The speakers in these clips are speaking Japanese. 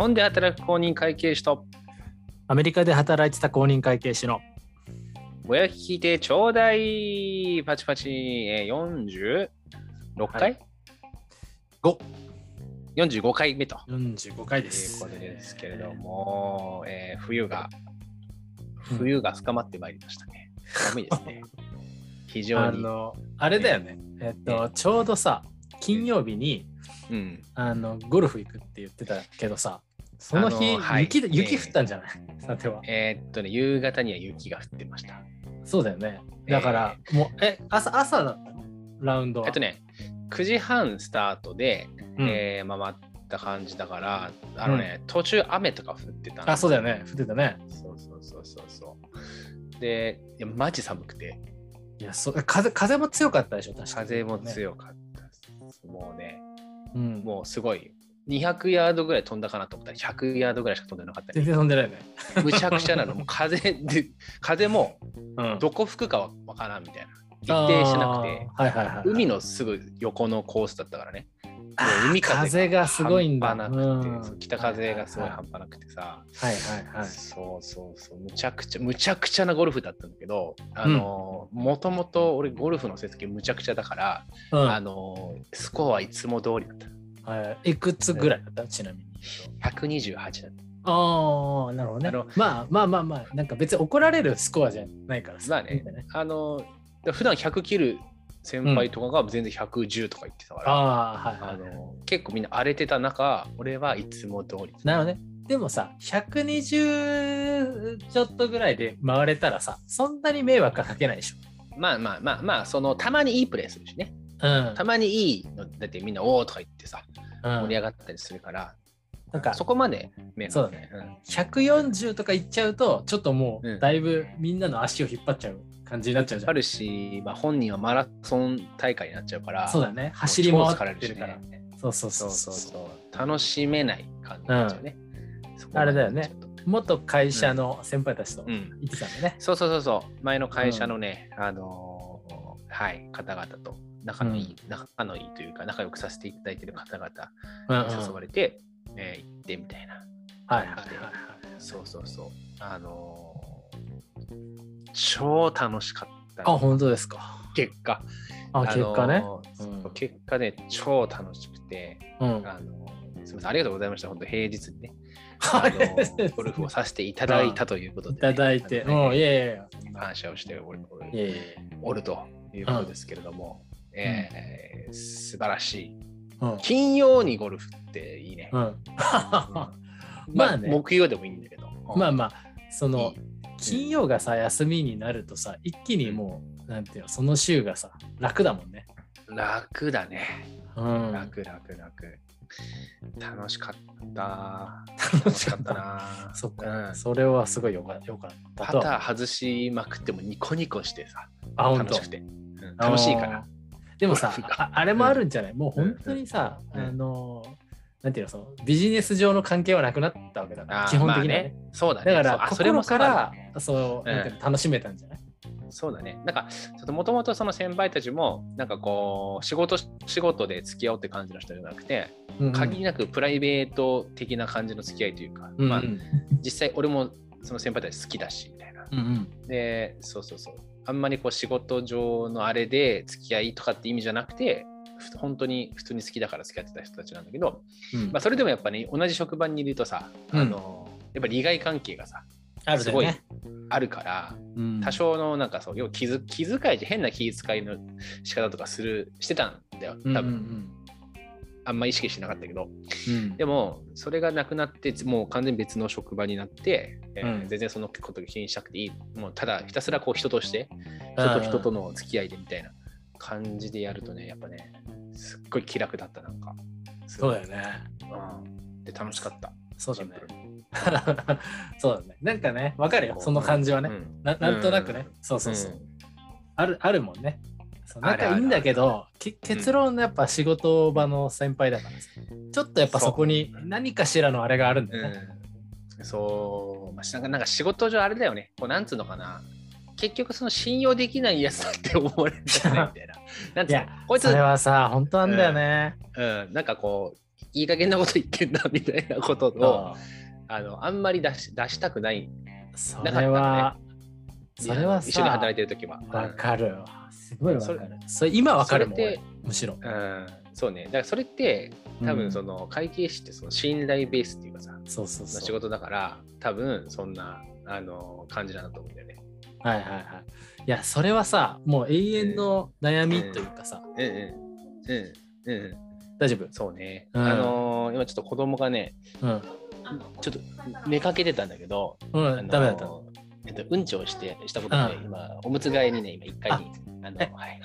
本で働く公認会計士と、アメリカで働いてた公認会計士のぼや聞いてちょうだい、パチパチ、えー、46回、はい5 ?45 回目と。45回でというす。ことですけれども、えー冬が、うん冬が深まってまいりましたね。寒いですね。非常に。あの、あれだよね。えっと、ちょうどさ、金曜日にうん、あのゴルフ行くって言ってたけどさ、その日、あのはい雪降ったんじゃない、さては。えーっとね、夕方には雪が降ってました。そうだよね。だから、もう、え、朝、朝だったのラウンドは？えっとね、9時半スタートで、うんえー回った感じだから、あのね、途中雨とか降ってたんあ、そうだよね。降ってたね。そうそうそうそうそう。で、いやマジ寒くて、いや、そう風風も強かったでしょ、確かに。風もい。強かった。もうね、うん、もうすごい、200ヤードぐらい飛んだかなと思ったら100ヤードぐらいしか飛んでなかった全ね。然飛んでないね。むちゃくちゃなの。もう風で、風もうんどこ吹くかはわからんみたいな。一定してなくて、はいはいはい。海のすぐ横のコースだったからね。海風がすごいんだなくて、うん北風がすごい半端なくてさ、はいはいはい。そうそうそう、むちゃくちゃ、むちゃくちゃなゴルフだったんだけど、あの、もともと俺ゴルフの成績むちゃくちゃだから、うんあの、スコアはいつも通りだった。はい、いくつぐらいだった？ちなみに。128だっああ、なるほどね。まあまあまあまあ、なんか別に怒られるスコアじゃないからさ。まあね。あの、普段100切る先輩とかが全然110とか言ってたから、ああ、はいあはい。の結構みんな荒れてた中、俺はいつも通り。なるほどね。でもさ、120ちょっとぐらいで回れたらさ、そんなに迷惑はかけないでしょ。まあまあまあまあ、そのたまにいいプレーするしね。うん。たまにいいのだってみんなおーとか言ってさ、盛り上ががったりするから、なんかそこまで迷惑そうだねん140とかいっちゃうと、ちょっともううんだいぶみんなの足を引っ張っちゃう感じになっちゃうじゃん。あるし、まあ、本人はマラソン大会になっちゃうから、そうだね。走り回ってるから。そうそうそそううそそううそう。楽しめない感じになっちゃうね。そこまであれだよね元会社の先輩たちと行うん。ってたんでね。そうそうそうそう。前の会社のね、あのーはい、方々と仲のいい、仲のいいというか、仲良くさせていただいている方々うんうんに誘われて、えー行ってみたいな。はいはいはいはい。そうそうそう。あのー超楽しかった、あ、本当ですか？結果。あ、結果ね。のーうん結果ね、超楽しくて、うん。あのーすみません、ありがとうございました。本当平日にね、はいあのーゴルフをさせていただいたということで、いただいて。あのねうん、いやいやいや。感謝をしておるおるということですけれども、えー素晴らしい。や。うん。金曜にゴルフっていいね。うん。まあ、まあね木曜でもいいんだけど。まあまあ、そいのい、金曜がさ、休みになるとさ、一気にもう、なんていうの、その週がさ、楽だもんね。楽だね。うん。楽楽楽。楽しかった。楽しかったな。そっか、うんそれはすごいよかよかったパと。ター外しまくってもニコニコしてさ、楽しくて。うん楽しいから。でもさあ、あれもあるんじゃない、もう本当にさ、うん。あの、なんていうの、そのビジネス上の関係はなくなったわけだから、基本的にはまあね。そうだね。だから、そうあそれも心から、そう、うん。なんていうの楽しめたんじゃない、そうだね。なんか、ちょっともともとその先輩たちも、なんかこう、仕事、仕事で付き合おうって感じの人じゃなくて、うんうん。限りなくプライベート的な感じの付き合いというか、まあうん。う、ん実際俺もその先輩たち好きだし、みたいな。うんうん。で、そうそうそう。あんまりこう仕事上のあれで付き合いとかって意味じゃなくて、ふ本当に普通に好きだから付き合ってた人たちなんだけど、うんまあ、それでもやっぱね、同じ職場にいるとさ、うんあの、やっぱ利害関係がさ、すごい。あるから、うん多少のなんかそう、要は気づ気遣いじゃ変な気遣いの仕方とかする、してたんだよ。うん多分、うんあんま意識してなかったけど。うんでも、それがなくなって、もう完全に別の職場になって、えーうん全然そのこと気にしなくていい。もうただひたすらこう人として、人と人との付き合いでみたいな感じでやるとね、やっぱね、すっごい気楽だった、なんか。すごいそうだよね。うん。で、楽しかった。そうだね。そうだね。なんかね、わかるよ、その感じはね。うんななんとなくね。そうそうそう。あるあるもんね。仲いいんだけど、け結論やっぱ仕事場の先輩だからさ、ちょっとやっぱそこに何かしらのあれがあるんだよね。うん、そう、まあ、なんか仕事上あれだよね。こうなんつうのかな。結局その信用できないやつだって思われるんじゃないみたいな。なんつうの？こいつそれはさ、本当なんだよね。うん、なんかこう、いい加減なこと言ってんだみたいなことをああのあんまり出し出したくないーそれは、それはさ、一緒に働いてる時は。わかるわ。すごいわかそる。それ今わかるもんむしろ。うん、そうね。だからそれって多うん分その会計士ってその信頼ベースっていうかさ、そうそうそう。仕事だから多分そんなあの感じなんだと思うんだよね。はいはいはい。いや、それはさ、もう永遠の悩みというかさ、うんうんうんうん大丈夫？そうね。うんあのー今ちょっと子供がね、うん。ちょっと寝かけてたんだけど、うん、あのーダメだったの？えっと、うんちをしてしたことで、うん。今、おむつ替えにね、今、一回に、あの、えはい。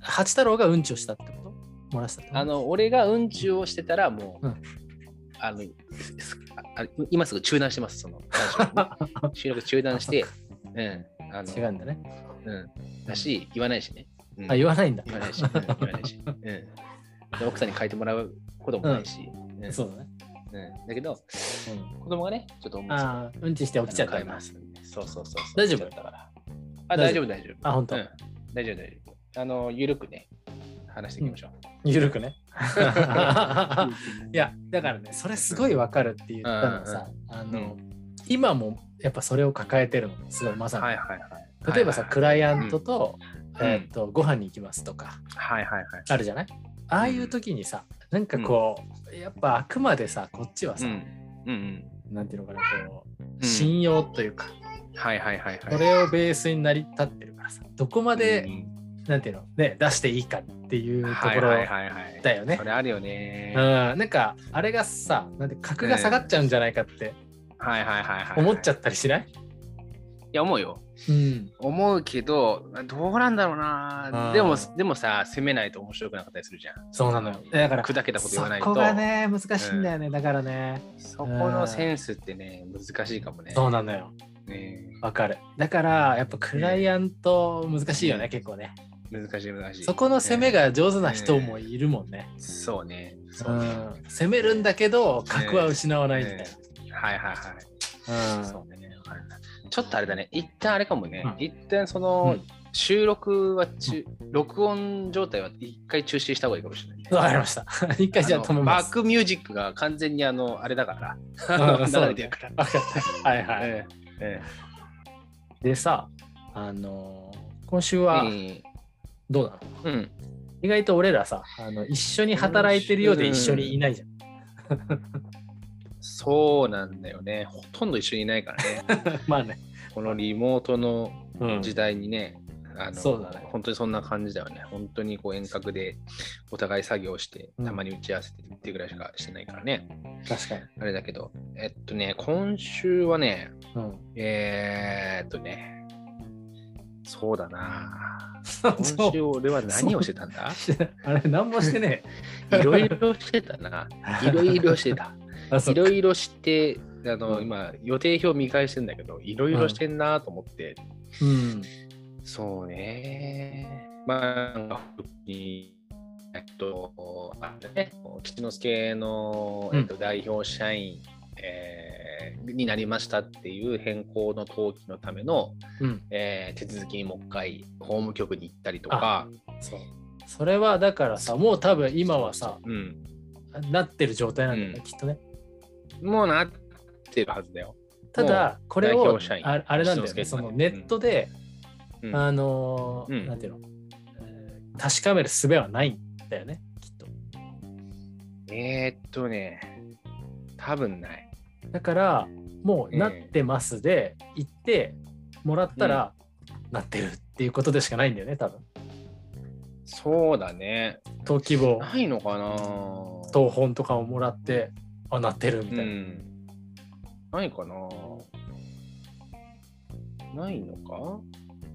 八太郎がうんちをしたってこと？漏らしたあの、俺がうんちをしてたら、もう、うん。あの、今すぐ中断してます、その、収録中断して、うん、あの、違うんだね。うん、だし、言わないしね。うん。あ、言わないんだ。言わないし、うん言わないし、うん。で奥さんに書いてもらうこともないし、うん。そうだね。うん、だけど、うん。子供がね、ちょっとおむつああ、うんちして起きちゃった。そうそうそうそう。大丈夫？だから。あ、大丈夫大丈夫。あ、本当。うん、大丈夫、大丈夫。あの、ゆるくね、話していきましょう。ゆるくね。いや、だからね、それすごいわかるって言ったのはさ、あの、今もやっぱそれを抱えてるの、すごいまさに。はいはいはい。例えばさ、クライアントと、うんえーっと、ご飯に行きますとか、はいはいはい。あるじゃない？ああいう時にさ、なんかこう、やっぱあくまでさ、こっちはさ、うん。うんなんていうのかな、こう、うん信用というか、うん。はいはいはいはい。これをベースに成り立ってるからさ、どこまで、うんなんていうの、ね、出していいかっていうところ。だよねそれあるよね。うん、なんかあれがさなんで格が下がっちゃうんじゃないかってはいはいはいはい。思っちゃっったりしない、いや、思うよ。うん、思うけど、どうなんだろううな。んでも、でもさ、責めないと面白くなかったりするじゃん。そうなのよだから砕けたこと言わないと。そこがね難しいんだよね、だからねそこのセンスってね、難しいかもね。そうなのよねわかる。だからやっぱクライアント難しいよね、結構ね。難しい難しい。そこの攻めが上手な人もいるもんね、そうね。そううね。ん、攻めるんだけど格は失わないみたいな、はいはいはい。うん。そうね。ちょっとあれだね。一旦あれかもね。うん。一旦その、うん。収録は中、録音状態は一回中止した方がいいかもしれない、ね。わかりました。一回じゃあ止めます。バックミュージックが完全にあの、あれだから。うん。流れてるから。はいはい、ええでさあのー今週えはえどうなの、うん。意外と俺らさあの一緒に働いてるようで一緒にいないじゃん。そうなんだよね。ほとんど一緒にいないからね。まあね。このリモートのうん時代にね、あのそうだね本当にそんな感じだよね。本当にこう遠隔でお互い作業して、うんたまに打ち合わせてっていうぐらいしかしてないからね。確かに。あれだけど、えっとね、今週はね、うん、えー、っとね、そうだな。今週俺は何をしてたんだ？あれ、何もしてね いろいろしてたな。いろいろしてた。いうろいろして、あの、うん今、予定表見返してんだけど、いろいろしてんなと思って、うん。そうね。まあ、えっと、あれね、吉之助の、えっと、代表社員、えーになりましたっていう変更の登記のための、うん。えー手続きにもう一回法務局に行ったりとか、そう。それはだからさ、もう多分今はさ、うん、なってる状態なんだよね、うんきっとね。もうなってるはずだよ。ただ、これをああれなんだよね、そのネットで、うんあのーうんなんていうの、えー確かめる術はないんだよね、きっと。えー、っとね、多分ない。だから、もうなってますで、行ってもらったら、なってるっていうことでしかないんだよね、多分。そうだね。登記簿、ないのかな？当本とかをもらって、あ、なってるみたいな。うん。ないかな？ないのか？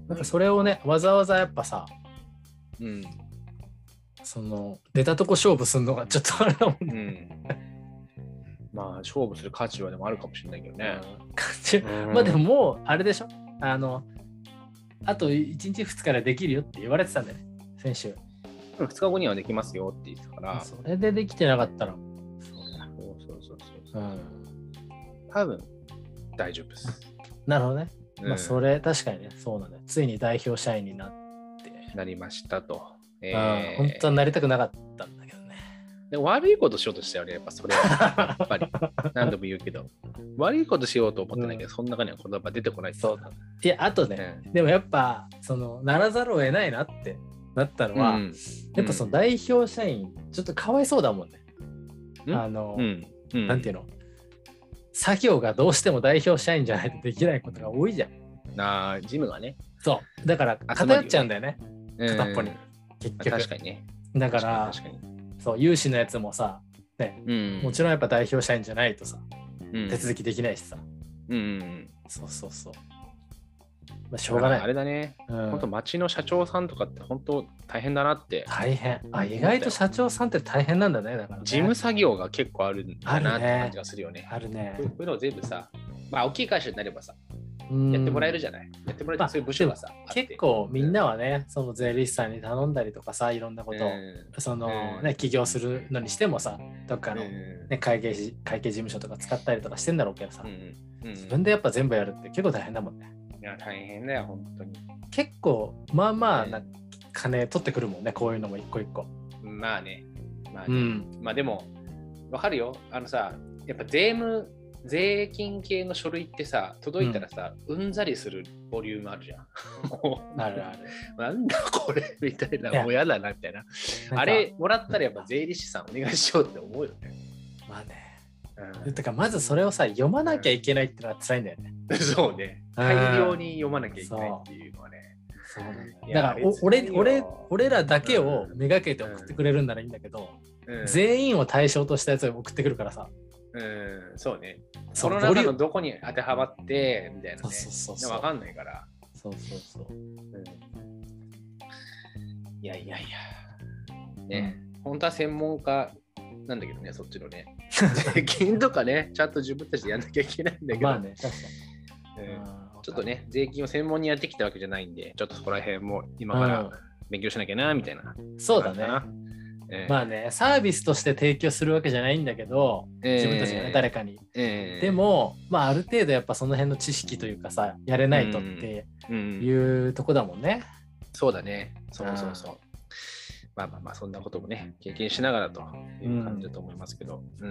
なんかそれをね、わざわざやっぱさ、うん。その、出たとこ勝負するのがちょっとあれだもんうね。ん。まあ、勝負する価値はでもあるかもしれないけどね。感じまあでももう、あれでしょ？あの、あと1日2日でできるよって言われてたんだよね、先週。2日後にはできますよって言ってたから。それでできてなかったら、そうそうそうそうう。ん。多分、大丈夫です。なるほどね。うんまあそれ、確かにね、そうなんだよ。ついに代表社員になって、なりましたと。えうん本当はなりたくなかったんだけどね。で悪いことしようとしたよね、やっぱそれは。やっぱり。何度も言うけど。悪いことしようと思ってないけど、その中には言葉出てこないそうだ。いや、あとね、でもやっぱ、その、ならざるを得ないなってなったのは、やっぱその代表社員、ちょっとかわいそうだもんね。あの、なんていうの？作業がどうしても代表社員じゃないとできないことが多いじゃん。ああ、ジムがね。そう。だから偏っちゃうんだよね。片っぽに。結局。確かにね。だから、そう有志のやつもさ、ね、うん、もちろんやっぱ代表社員じゃないとさ、うん、手続きできないしさ。うん、そうそうそう。まあ、しょうがない。あれだね。うん、本当町の社長さんとかって本当大変だなって。大変。あ、意外と社長さんって大変なんだね。だから、ね、事務作業が結構あるんだなって感じがするよね。あるね。こういうの全部さ、まあ大きい会社になればさ、やってもらえるじゃない？やってもらえて、そういう部署がさ。結構みんなはね、その税理士さんに頼んだりとかさ、いろんなことを、そのね、起業するのにしてもさ、どっかの、ね、会計会計事務所とか使ったりとかしてんだろうけどさ、自分でやっぱ全部やるって結構大変だもんね。いや、大変だよ、本当に。結構、まあまあな金取ってくるもんね、こういうのも一個一個。まあね。まあ、ねうん、まあでも、わかるよ。あのさ、やっぱ税務税金系の書類ってさ、届いたらさ、うん、うんざりするボリュームあるじゃん。あるある。なんだこれみたいな、もうやだなみたいな。あれもらったらやっぱ税理士さんお願いしようって思うよね。まあね。うん、てかまずそれをさ読まなきゃいけないってのは辛いんだよね。そうね。大量に読まなきゃいけないっていうのはね。そうだから俺俺俺らだけをめがけて送ってくれるんならいいんだけど、うん、全員を対象としたやつを送ってくるからさ。うん、そうね。その中のどこに当てはまってみたいなね。そうそうそう。わかんないから。そうそうそう。うん、いやいやいや。ね、うん、本当は専門家なんだけどね、そっちのね。税金とかね、ちゃんと自分たちでやんなきゃいけないんだけど。まあね、確かに。ちょっとね、税金を専門にやってきたわけじゃないんで、ちょっとそこら辺も今から勉強しなきゃな、みたいな。そうだね。えー、まあねサービスとして提供するわけじゃないんだけど、えー、自分たちがね誰かに、えー、でもまあある程度やっぱその辺の知識というかさやれないとっていうとこだもんね、うんうん、そうだね。そうそうそうまあまあまあそんなこともね経験しながらという感じだと思いますけど、うん、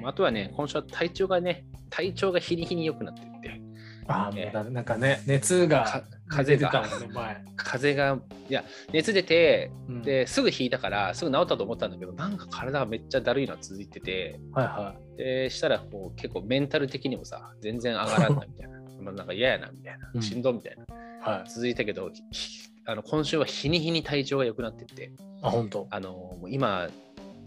うん、あとはね今週は体調がね体調が日に日に良くなっていってああ、ね、なんかね、熱が風邪が、風邪が、いや、熱出て、うん、ですぐ引いたから、すぐ治ったと思ったんだけど、なんか体がめっちゃだるいのが続いてて、はいはい。で、したらこう、結構メンタル的にもさ、全然上がらんなみたいな、まあなんか嫌やなみたいな、しんどみたいな、はい、続いたけど、あの今週は日に日に体調が良くなってって、あ、本当あの今、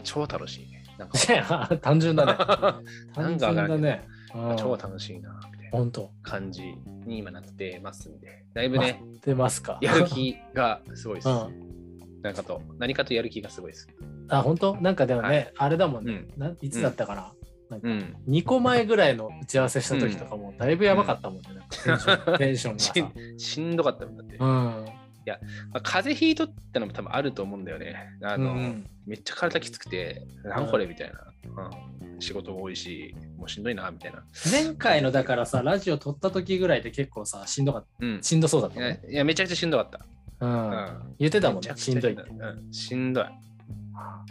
超楽しいね。なんか 単純だね。単純だね。超楽しいな。本当感じに今なってますんで、だいぶね、出ますか。やる気がすごいです。うん、なんかと、何かとやる気がすごいです。あ、本当？なんかでもね、はい、あれだもんね、うん、いつだったかな？なんか2個前ぐらいの打ち合わせした時とかもだいぶやばかったもんね、テンションテンションが しんどかったもんだって。うんいや、まあ、風邪ひいとったのも多分あると思うんだよね。あの、うん、めっちゃ体きつくて、なんこれみたいな。うん、仕事多いし、もうしんどいなみたいな。前回のだからさ、ラジオ撮った時ぐらいで結構さ、しんどかった。うん、しんどそうだった、ね、いや、めちゃくちゃしんどかった。うん。うん、言ってたもんね、しんどい。うん、しんどい。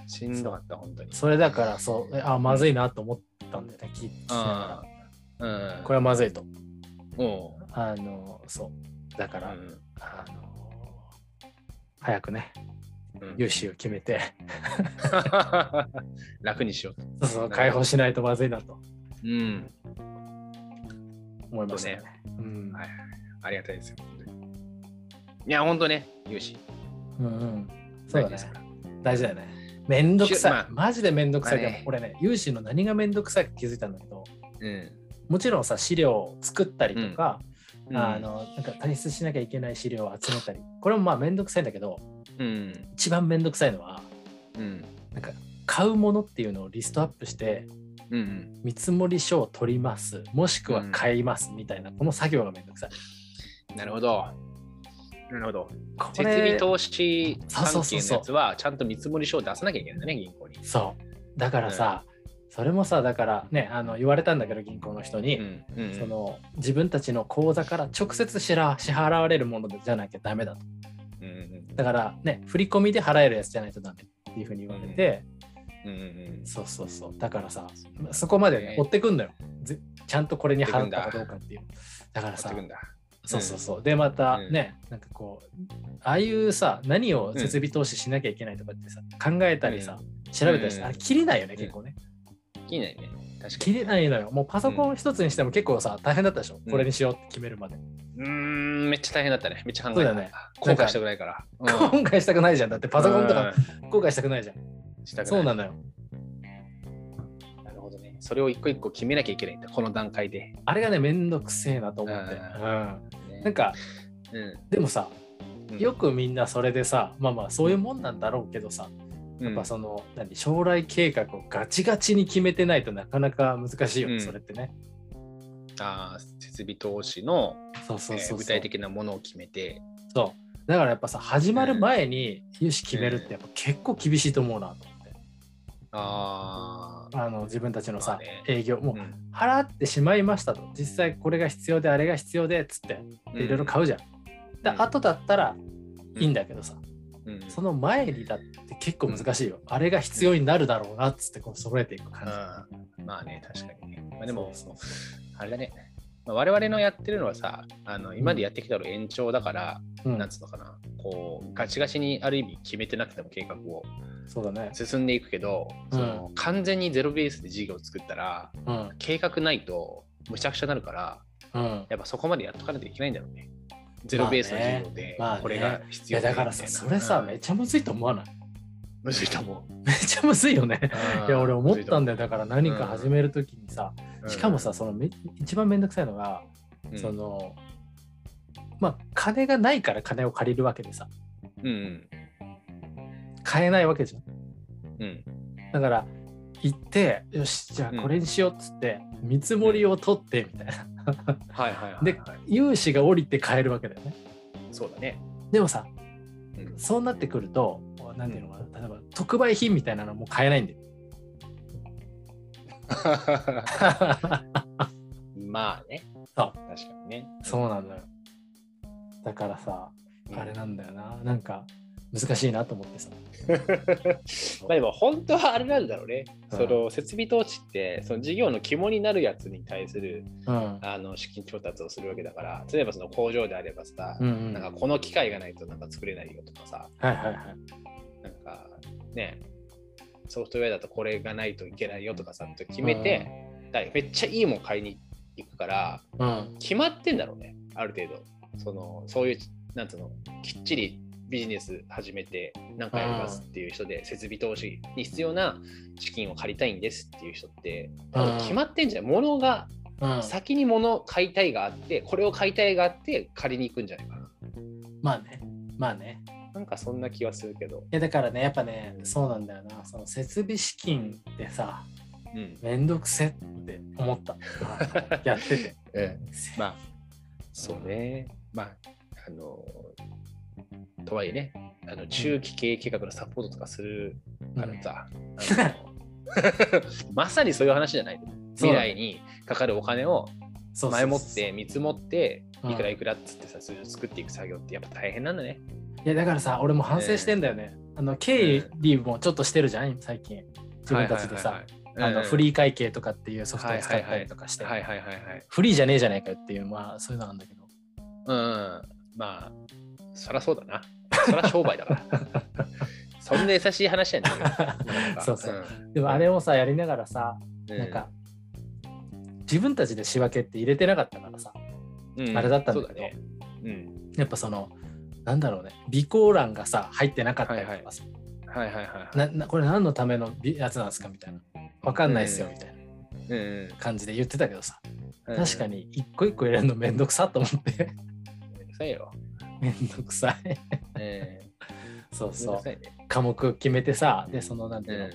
しんどかった、本当に。それだからそう、あ、まずいなと思ったんだよね、聞きながら。うん。これはまずいと。おあの、そう。だから、うん、あの、早くね、融資を決めて楽にしようと。そうそう、解放しないとまずいなと。うん。思いますね。うん、はい。ありがたいですよ。いや、本当ね、融資。うんうん。そうだね。大事だよね。めんどくさい。まあ、マジでめんどくさい。まあね、これね、融資の何がめんどくさいか気づいたんだけど、うん、もちろんさ、資料を作ったりとか、うん、あのなんか退出しなきゃいけない資料を集めたり、これもまあめんどくさいんだけど、うん、一番めんどくさいのは、うん、なんか買うものっていうのをリストアップして、うん、見積書を取りますもしくは買いますみたいな、この作業がめんどくさい。なるほど。なるほど。設備投資関係のやつはちゃんと見積書を出さなきゃいけないんだね、銀行に。そう。だからさ、それもさだからねあの言われたんだけど銀行の人に、うんうん、その自分たちの口座から直接支払われるものじゃなきゃダメだと。だからね、振り込みで払えるやつじゃないとダメっていうふうに言われて、うんうん、そうそうそう。だからさ、そこまでね、追ってくんのよ。ちゃんとこれに払ったかどうかっていう。だからさ、そうそうそう。で、またね、なんかこう、ああいうさ、何を設備投資しなきゃいけないとかってさ、考えたりさ、調べたりして、あれ、切れないよね、結構ね。切れないね。切れないのよ。もうパソコン一つにしても結構さ、大変だったでしょ？これにしようって決めるまで。うん、めっちゃ大変だったね。めっちゃ考えた。ね。後悔したくないから。後悔したくないじゃん。だってパソコンとか後悔したくないじゃん。そうなのよ。なるほどね。それを一個一個決めなきゃいけないんだ、この段階で。あれがね、めんどくせえなと思って。うん、なんか、うん、でもさ、よくみんなそれでさ、まあまあそういうもんなんだろうけどさ、やっぱその、何将来計画をガチガチに決めてないとなかなか難しいよね、それってね。ああ、設備投資の具体的なものを決めて。そう。だからやっぱさ、始まる前に融資決めるってやっぱ結構厳しいと思うなと思って。ああの自分たちのさ、ね、営業。もう払ってしまいましたと、実際これが必要であれが必要でっつっていろいろ買うじゃん。で後だったらいいんだけどさ、うん、その前にだって結構難しいよ、あれが必要になるだろうなっつってこう揃えていく感じ、まあね確かにね、まあ、でもあれだね。まあ、我々のやってるのはさあの今までやってきたの延長だから、うん、なんつうのかな。こうガチガチにある意味決めてなくても計画をそうだね。進んでいくけど、その完全にゼロベースで事業を作ったら、うん、計画ないとむちゃくちゃなるから、うん、やっぱそこまでやっとかないといけないんだろうね。ゼロベースの事業でこれが必要、まあねまあね、だからさそれさ、めちゃむずいと思わない？むずいと思う。めっちゃむずいよね。いや俺思ったんだよ。だから何か始めるときにさ、しかもさそのめ一番めんどくさいのが、そのまあ金がないから金を借りるわけでさ、うん、買えないわけじゃん。うん、だから行ってよしじゃあこれにしようっつって、見積もりを取ってみたいな。はいはいはい、で融資が降りて買えるわけだよね。そうだね。でもさ、うん、そうなってくると何ていうのかな例えば特売品みたいなのも買えないんだよ。まあね。そう。確かにね。そうなんだよ。だからさ、あれなんだよな。なんか、難しいなと思ってさ。まあでも本当はあれなんだろうね。うん、その設備投資ってその事業の肝になるやつに対する、うん、あの資金調達をするわけだから例えばその工場であればさ、うんうん、なんかこの機械がないとなんか作れないよとかさ、はいはいはい、なんかねソフトウェアだとこれがないといけないよとかさと決めて、めっちゃいいもん買いに行くから、決まってんだろうねある程度。そのそういうなんつうのきっちりビジネス始めて何かやりますっていう人で設備投資に必要な資金を借りたいんですっていう人って決まってんじゃん。物が先に物買いたいがあってこれを買いたいがあって借りに行くんじゃないかな。まあね。まあね。なんかそんな気はするけど。いやだからねやっぱねそうなんだよな。その設備資金ってさうん、めんどくせって思った。やってて、え え、まあそうね。まああのとはいえね、あの中期経営計画のサポートとかするからさ、うん、まさにそういう話じゃない未来にかかるお金を前もって見積もっていくらいくらっつってさ、それを作っていく作業ってやっぱ大変なんだね。いやだからさ、俺も反省してんだよね。あの経理もちょっとしてるじゃん、最近。自分たちでさ。あのフリー会計とかっていうソフトを使ったりとかして、フリーじゃねえじゃねえかよっていう、まあそういうのなんだけど。うん、まあ、そりゃそうだな。そりゃ商売だから。そんな優しい話やねそうそう。うん、でもあれをさ、やりながらさ、うん、なんか、自分たちで仕分けって入れてなかったからさ、うん、あれだったんだけど、ね、うん、やっぱその、なんだろうね、備考欄がさ、入ってなかったりとかさ、はいはいはいはい。ななこれ何のためのやつなんですかみたいな。わかんないっすよ、みたいな。感じで言ってたけどさ、確かに一個一個入れるのめんどくさと思って。めんどくさいよ。めんどくさい。えー、そうそう、ね、科目決めてさ、で、そのなんていうの、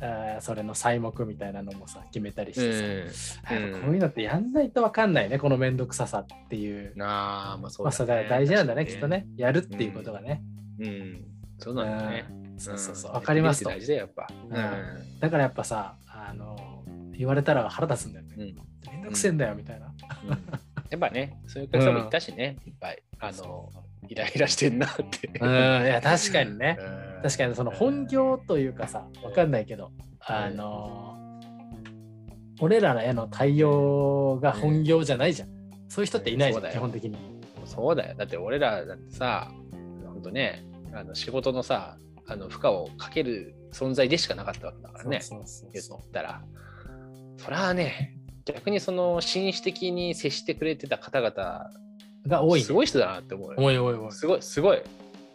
あそれの細目みたいなのもさ決めたりしてさ、うん、こういうのってやんないと分かんないねこの面倒くささっていう。あまあそうだ、ね、まあ、大事なんだねきっとね。やるっていうことがね、うん、うん、そうなんだね。そうそうそう。分かります大事だよやっぱ、うん、だからやっぱさあの言われたら腹立つんだよね、うん、めんどくせえんだよみたいな、やっぱねそういうお客さんもいたしね、いっぱい。あのイライラしてんなってうんいや確かにね、確かにその本業というかさ分かんないけど、あの、俺らへの対応が本業じゃないじゃん。そういう人っていないじゃん、基本的に。そうだよ。だって俺らだってさ、本当ね、あの仕事のさ、あの負荷をかける存在でしかなかったわけだからね。そうそう言ったら。それはね、逆にその紳士的に接してくれてた方々が多い、ね、すごい人だなって思う、おいおいおい。すごい、すごい、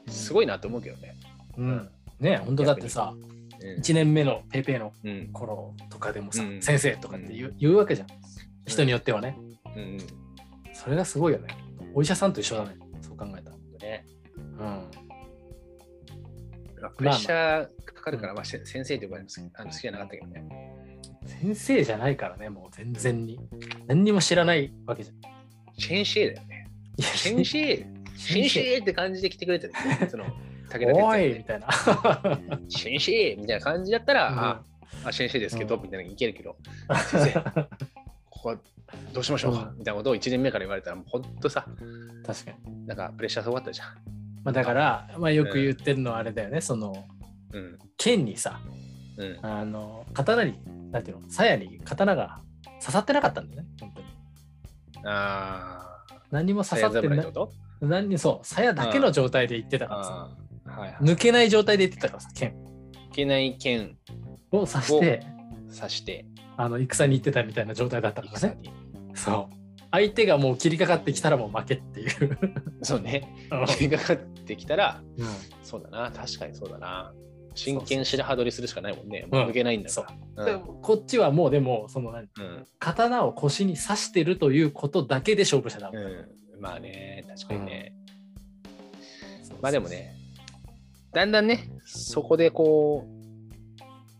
すごいなって思うけどね。うん。ね本当だってさ、うん、1年目のペイペイの頃とかでもさ、うん、先生とかって言う,、言うわけじゃん。人によってはね。うん、それがすごいよね。お医者さんと一緒だね。そう考えたら。ね。うん。プレッシャーかかるから、まあ、先生って呼ばれますあの好きじゃなかったけどね。先生じゃないからね、もう全然に。何にも知らないわけじゃん。先生だよね。先生、先生って感じで来てくれてる、ね。その武田おいみたいな。先生みたいな感じだったら、うん、ああ、先生ですけど、みたいないけるけど、先生、ここはどうしましょうか、みたいなことを1年目から言われたら、もうほんとさ、確かに。なんかプレッシャーすごかったじゃん。まあ、だから、まあ、よく言ってるのはあれだよね、その、うん、剣にさ、うん、あの刀に、なんていうの、鞘に刀が刺さってなかったんだよね、本当に。ああ。何も刺さってない。何にそう、鞘だけの状態で言ってたからさ、はいはい、抜けない状態で言ってたからさ、剣。抜けない剣。を刺して、刺して、あの戦に行ってたみたいな状態だったからね。そう。相手がもう切りかかってきたらもう負けっていう。そうね。切りかかってきたら、うん、そうだな、確かにそうだな。真剣白羽取りするしかないもんね。もう抜けないんだから。う。ん、こっちはもうでも、その何、うん、刀を腰に刺してるということだけで勝負しちゃダメ。うん、まあね、確かにね。まあでもね、だんだんね、そこでこう、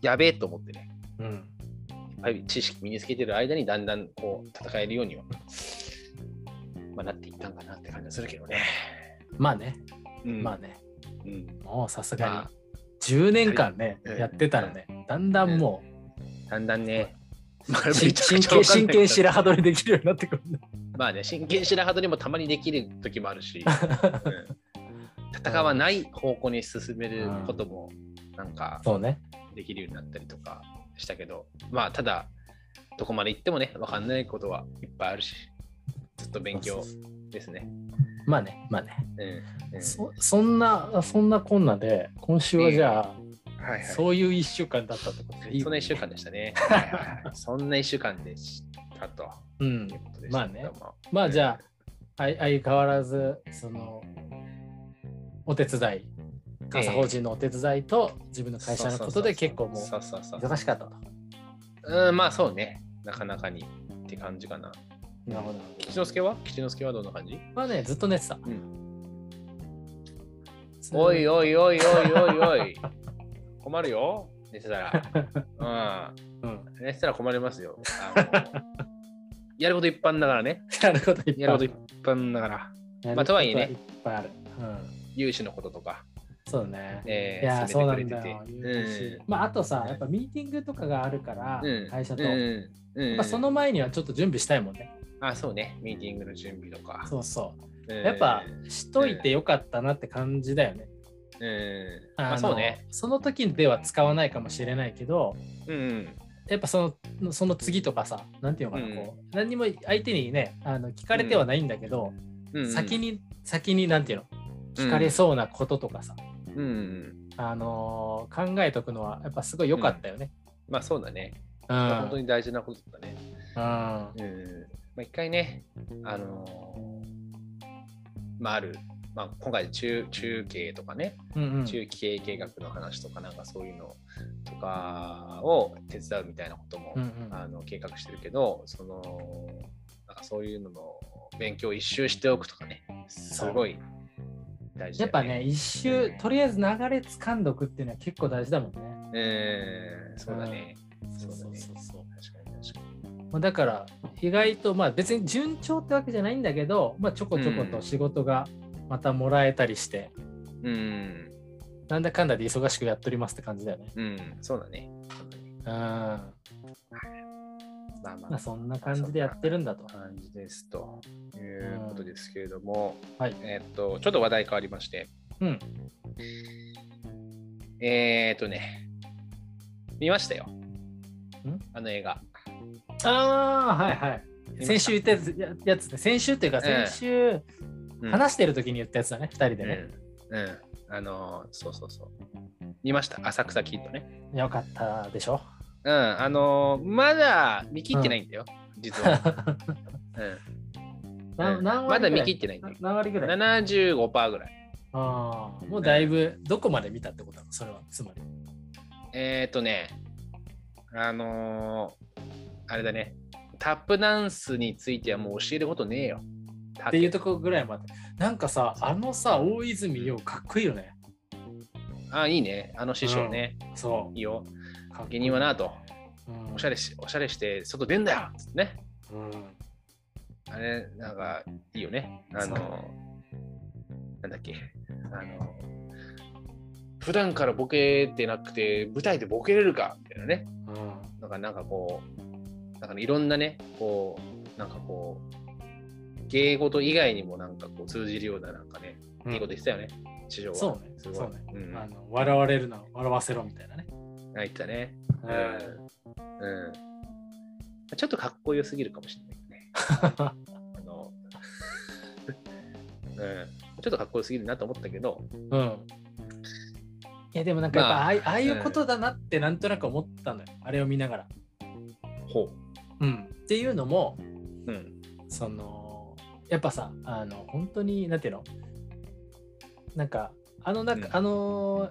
やべえと思ってね、うん、やっぱり知識身につけてる間にだんだんこう戦えるようには、まあ、なっていったんかなって感じがするけどね。まあね、うん、まあね、うん、もうさすがに。10年間ね、やってたらね、だんだんもう、だんだんね、真剣真剣白羽取りできるようになってくる、まあね、真剣白羽取りもたまにできる時もあるし、戦わない方向に進めることも、なんか、そうね。できるようになったりとかしたけど、まあ、ただ、どこまで行ってもね、わかんないことはいっぱいあるし、ずっと勉強ですね。まあね、まあね。うんうん、そそんな、そんなこんなで、今週はじゃあ、はいはい、そういう1週間だったってことでいいそんな1週間でしたね。はいはい、そんな1週間でしたと。うん。まあね。まあじゃあ、相変わらず、その、お手伝い、監査法人のお手伝いと自分の会社のことで結構もう忙しかったと。うん、まあそうね。なかなかにって感じかな。なるほど。吉之助は？吉之助はどんな感じ？まあね、ずっと寝てた。おいおいおいおいおいおい。困るよ、寝てたら。うん。寝てたら困りますよ。やること一般だからね。やること一般。やること一般だから。まあとはいえね。いっぱいある。融資のこととか。そうね。えー、いや、そうなんだよ。まあ、あとさ、やっぱミーティングとかがあるから、会社と。まあ、その前にはちょっと準備したいもんね。あ、そうね。ミーティングの準備とか。そうそう。やっぱ、しといてよかったなって感じだよね。うん。あそうね。その時では使わないかもしれないけど、うん、やっぱそのその次とかさ、なんていうのかな、こう、何にも相手にね、あの聞かれてはないんだけど、先に、先に、なんていうの、聞かれそうなこととかさ、うん、あのー、考えとくのはやっぱすごい良かったよね。うん、まあそうだね。うん、本当に大事なことだね。うん。まあ、一回ね、あのー、まあある、まあ、今回中中継とかね、うんうん、中期経営計画の話とかなんかそういうのとかを手伝うみたいなことも、うんうん、あの計画してるけど、そのなんかそういうのの勉強を一周しておくとかね、すごい大事、ね、やっぱね、一周、とりあえず流れ掴んどくっていうのは結構大事だもんね。えー、そうだね。そうそうそうそう。だから、意外と、まあ別に順調ってわけじゃないんだけど、まあちょこちょこと仕事がまたもらえたりして、うん。なんだかんだで忙しくやっておりますって感じだよね。うん、そうだね。うん。まあまあ、そんな感じでやってるんだと。感じですということですけれども、うん、はい、えっと、ちょっと話題変わりまして、うん、えっとね、見ましたよ。あの映画。ああ、はいはい。先週言ったやつやつね。先週っていうか、先週、話してる時に言ったやつだね、二、人でね。うん。あのそうそうそう。見ました、浅草キッドね。よかったでしょ。うん、あのまだ見切ってないんだよ、実は。うん、まだ見切ってないんだよ。何割ぐらい ?75% ぐらい。ああ、もうだいぶ、どこまで見たってこと？なのそれは、つまり。えっ、ー、とね、あのー、あれだね、タップダンスについてはもう教えることねえよ。っていうとこぐらいまで。なんかさ、あのさ、大泉洋かっこいいよね。あ、いいね。あの師匠ね。うん、そう。いいよ。芸人はなと、うん、おしゃれし、おしゃれして外出んだよっつってね。うん。あれ、なんかいいよね。あの、なんだっけ。あの、普段からボケてなくて、舞台でボケれるかみたいなね。うん。なんか、なんかこう、なんか、ね、いろんなね、こう、なんかこう、芸事以外にもなんかこう通じるようななんかね、いいこと言ってたよね、地上は。そうね、すごい。そうね、うん、あの笑われるな、笑わせろみたいなね。あ、言ったね。うん。うん。ちょっとかっこよすぎるかもしれないね。あの、うん。ちょっとかっこよすぎるなと思ったけど、うん。いやでもなんかやっぱ、まあ、ああいうことだなってなんとなく思ったのよ、あれを見ながら。ほう。うん。っていうのも、うん、そのやっぱさあの本当になんていうの？なんかあの中、うん、あの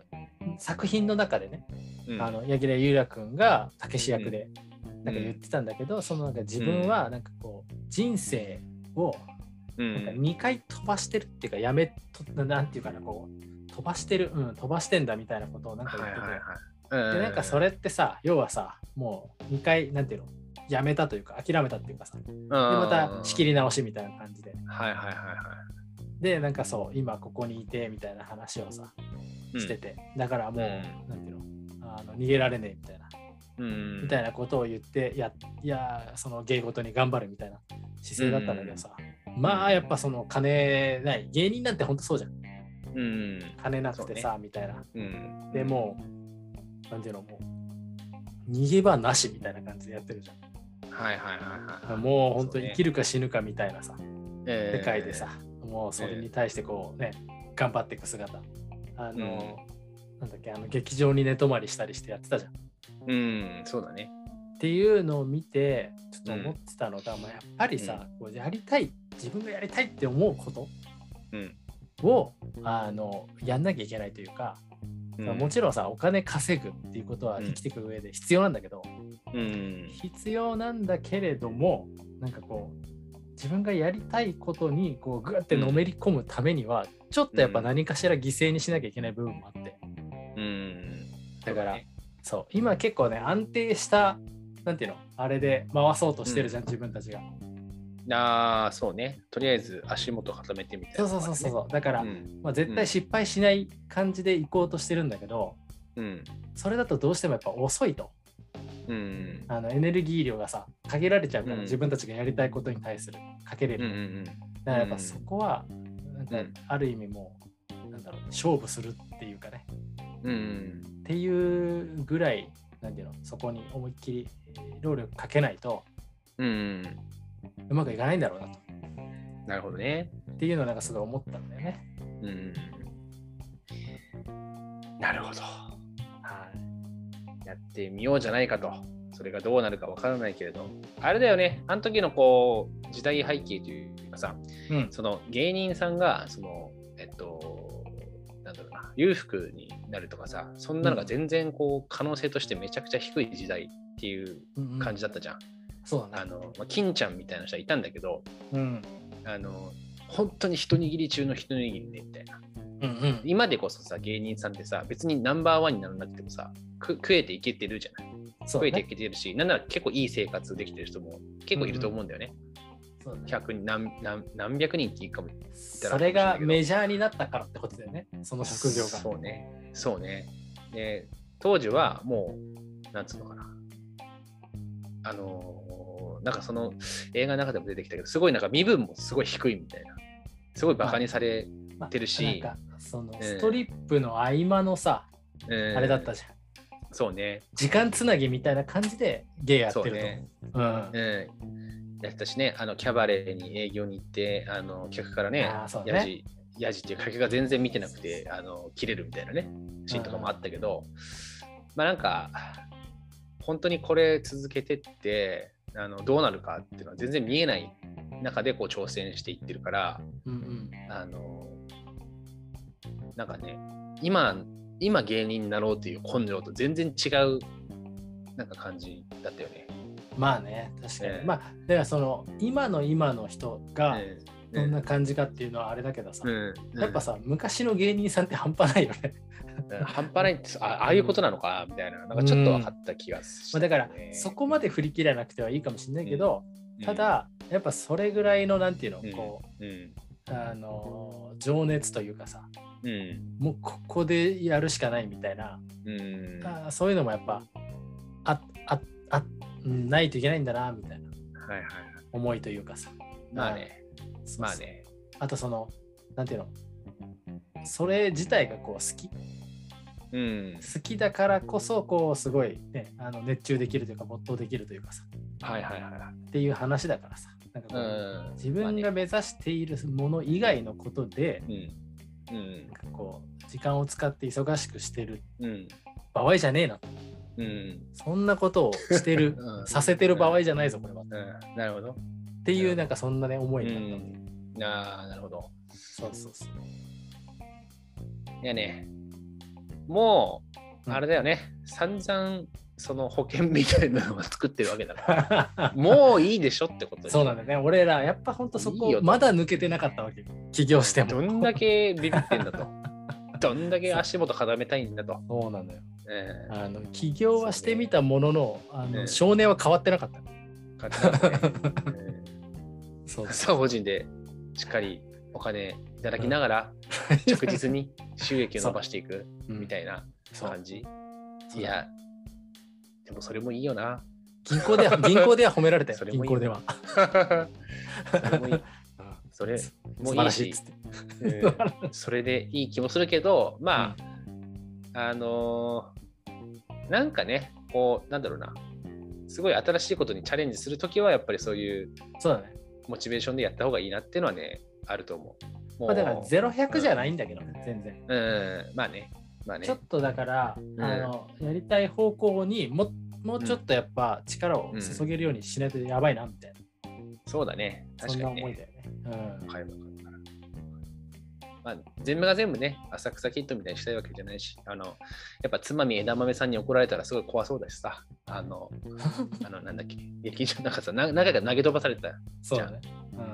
作品の中でね、うん、あの柳楽優弥君がたけし役でなんか言ってたんだけど、そのなんか自分はなんかこう人生をなんか2回飛ばしてるっていうかやめとなんていうかなこう飛ばしてる、うん、飛ばしてんだみたいなことをなんか言ってて、はいはいはい、でなんかそれってさ要はさもう2回なんていうの？やめたというか諦めたっていうかさ。でまた仕切り直しみたいな感じで。はいはいはいはい。でなんかそう今ここにいてみたいな話をさしてて、うん、だからもう、うん、なんていうの？あの逃げられねえみたいな、うん、みたいなことを言ってやいやその芸事に頑張るみたいな姿勢だったんだけどさ、まあやっぱその金ない。芸人なんてほんとそうじゃん、うん、金なくてさ、ね、みたいな、でもうなんていうの？もう逃げ場なしみたいな感じでやってるじゃんはいはいはいはい。もう本当に生きるか死ぬかみたいなさ、世界でさ、もうそれに対してこうね、頑張っていく姿。あの、うん、なんだっけ、あの劇場に寝泊まりしたりしてやってたじゃん。うん、そうだね。っていうのを見て、ちょっと思ってたのが、うん、まあ、やっぱりさ、こうやりたい、自分がやりたいって思うことを、あのやんなきゃいけないというか、うん、もちろんさお金稼ぐっていうことは生きていく上で必要なんだけど、うん、必要なんだけれどもなんかこう自分がやりたいことにこうグッてのめり込むためには、ちょっとやっぱ何かしら犠牲にしなきゃいけない部分もあって、うん、だからそう今結構ね安定したなんていうのあれで回そうとしてるじゃん、自分たちが。ああ、そうね。とりあえず足元固めてみたいな、ね、そうそうそうそう。だから、うん、まあ、絶対失敗しない感じで行こうとしてるんだけど、うん、それだとどうしてもやっぱ遅いと。うん、あのエネルギー量がさ限られちゃうから、うん、自分たちがやりたいことに対するかけれる、うんうんうん、だからやっぱそこはなんかある意味もう、なんだろう勝負するっていうかね、うん、っていうぐらいなんていうのそこに思いっきり労力かけないと、うん、うまくいかないんだろうなと。なるほどね。っていうのをなんかすごい思ったんだよね。うん。なるほど。はい。やってみようじゃないかと。それがどうなるかわからないけれど、あれだよね、あの時のこう時代背景というかさ、うん、その芸人さんが、その、えっと、なんだろうな、裕福になるとかさ、そんなのが全然こう可能性としてめちゃくちゃ低い時代っていう感じだったじゃん。うんうんそうだね。あの、まあ、金ちゃんみたいな人はいたんだけど、うん、あの、本当に一握り中の一握りね、みたいな。うんうん、今でこそさ、芸人さんってさ、別にナンバーワンにならなくてもさ、食えていけてるじゃない。ね、食えていけてるし、なんなら結構いい生活できてる人も結構いると思うんだよね。うんうん、100人何何何百人っていいかもそれがメジャーになったからってことだよね、その職業が。そうね。そうね。で、当時はもう、なんつうのかな。あのなんかその映画の中でも出てきたけど、すごいなんか身分もすごい低いみたいな。すごいバカにされてるし。まあまあ、そのストリップの合間のさ、うん、あれだったじゃん。そうね。時間つなぎみたいな感じでゲイやってると。ね、うん、うんやったしね、あのキャバレーに営業に行って、あの客からね、ねやじ、やじっていう客が全然見てなくて、あの切れるみたいなね、シーンとかもあったけど、まあなんか、本当にこれ続けてってあのどうなるかっていうのは全然見えない中でこう挑戦していってるから、うんうん、あのなんかね今今芸人になろうという根性と全然違うなんか感じだったよね。まあね確かに、えー、まあだからその今の今の人がどんな感じかっていうのはあれだけどさ、うんうん、やっぱさ昔の芸人さんって半端ないよね。半端ないってあああいうことなのかみたいな。なんかちょっと分かった気がする、ね、まあ、だからそこまで振り切らなくてはいいかもしれないけど、うん、ただやっぱそれぐらいのなんていうのこう、うん、あの情熱というかさ、うん、もうここでやるしかないみたいな、うん、あそういうのもやっぱあああないといけないんだなみたいな、はいはい、思いというかさ。まあねまあね。あとそのなんていうの？それ自体がこう好き。うん、好きだからこそこうすごい、ね、あの熱中できるというか没頭できるというかさ、はいはいはい、っていう話だからさ。なんかこう、うん、自分が目指しているもの以外のことで、うん、うん、なんかこう時間を使って忙しくしてる場合じゃねえな。と。うん、そんなことをしてる、うん、させてる場合じゃないぞ、これは。うん、なるほど。っていう、なんかそんなね、思いになった、うん、ああ、なるほど。そうそうそう。いやね、もう、あれだよね、散々その保険みたいなのを作ってるわけだから、もういいでしょってことそうなんだね。俺ら、やっぱ本当そこ、まだ抜けてなかったわけ。起業しても。どんだけビビってんだと。どんだけ足元固めたいんだと。そうなんだよ。えー、あの起業はしてみたものの、あの、少年は変わってなかった。変わってなかった、ね そうそう法人でしっかりお金いただきながら、着実に収益を伸ばしていくみたいな感じ。いや、でもそれもいいよな。銀行では、銀行では褒められたよ、それ銀行では。それもいい。それもいいし、それでいい気もするけど、まあ、あのなんかね、こう、なんだろうな、すごい新しいことにチャレンジするときは、やっぱりそういう、そうだね。モチベーションでやった方がいいなっていうのはね、あると思う。まあ、だから0、100じゃないんだけどね、うん、全然。うん、まあね。まあね、ちょっとだから、うん、あのやりたい方向にももうちょっとやっぱ力を注げるようにしないとやばいなみたいな。うん、そうだね。確かに、ね、そんな思いだよね。うん、はいまあ、全部が全部ね、浅草キッドみたいにしたいわけじゃないし、あの、やっぱつまみ枝豆さんに怒られたらすごい怖そうだしさ、あの、あのなんだっけ、劇場なんかさ、何回か投げ飛ばされたじゃん。ね、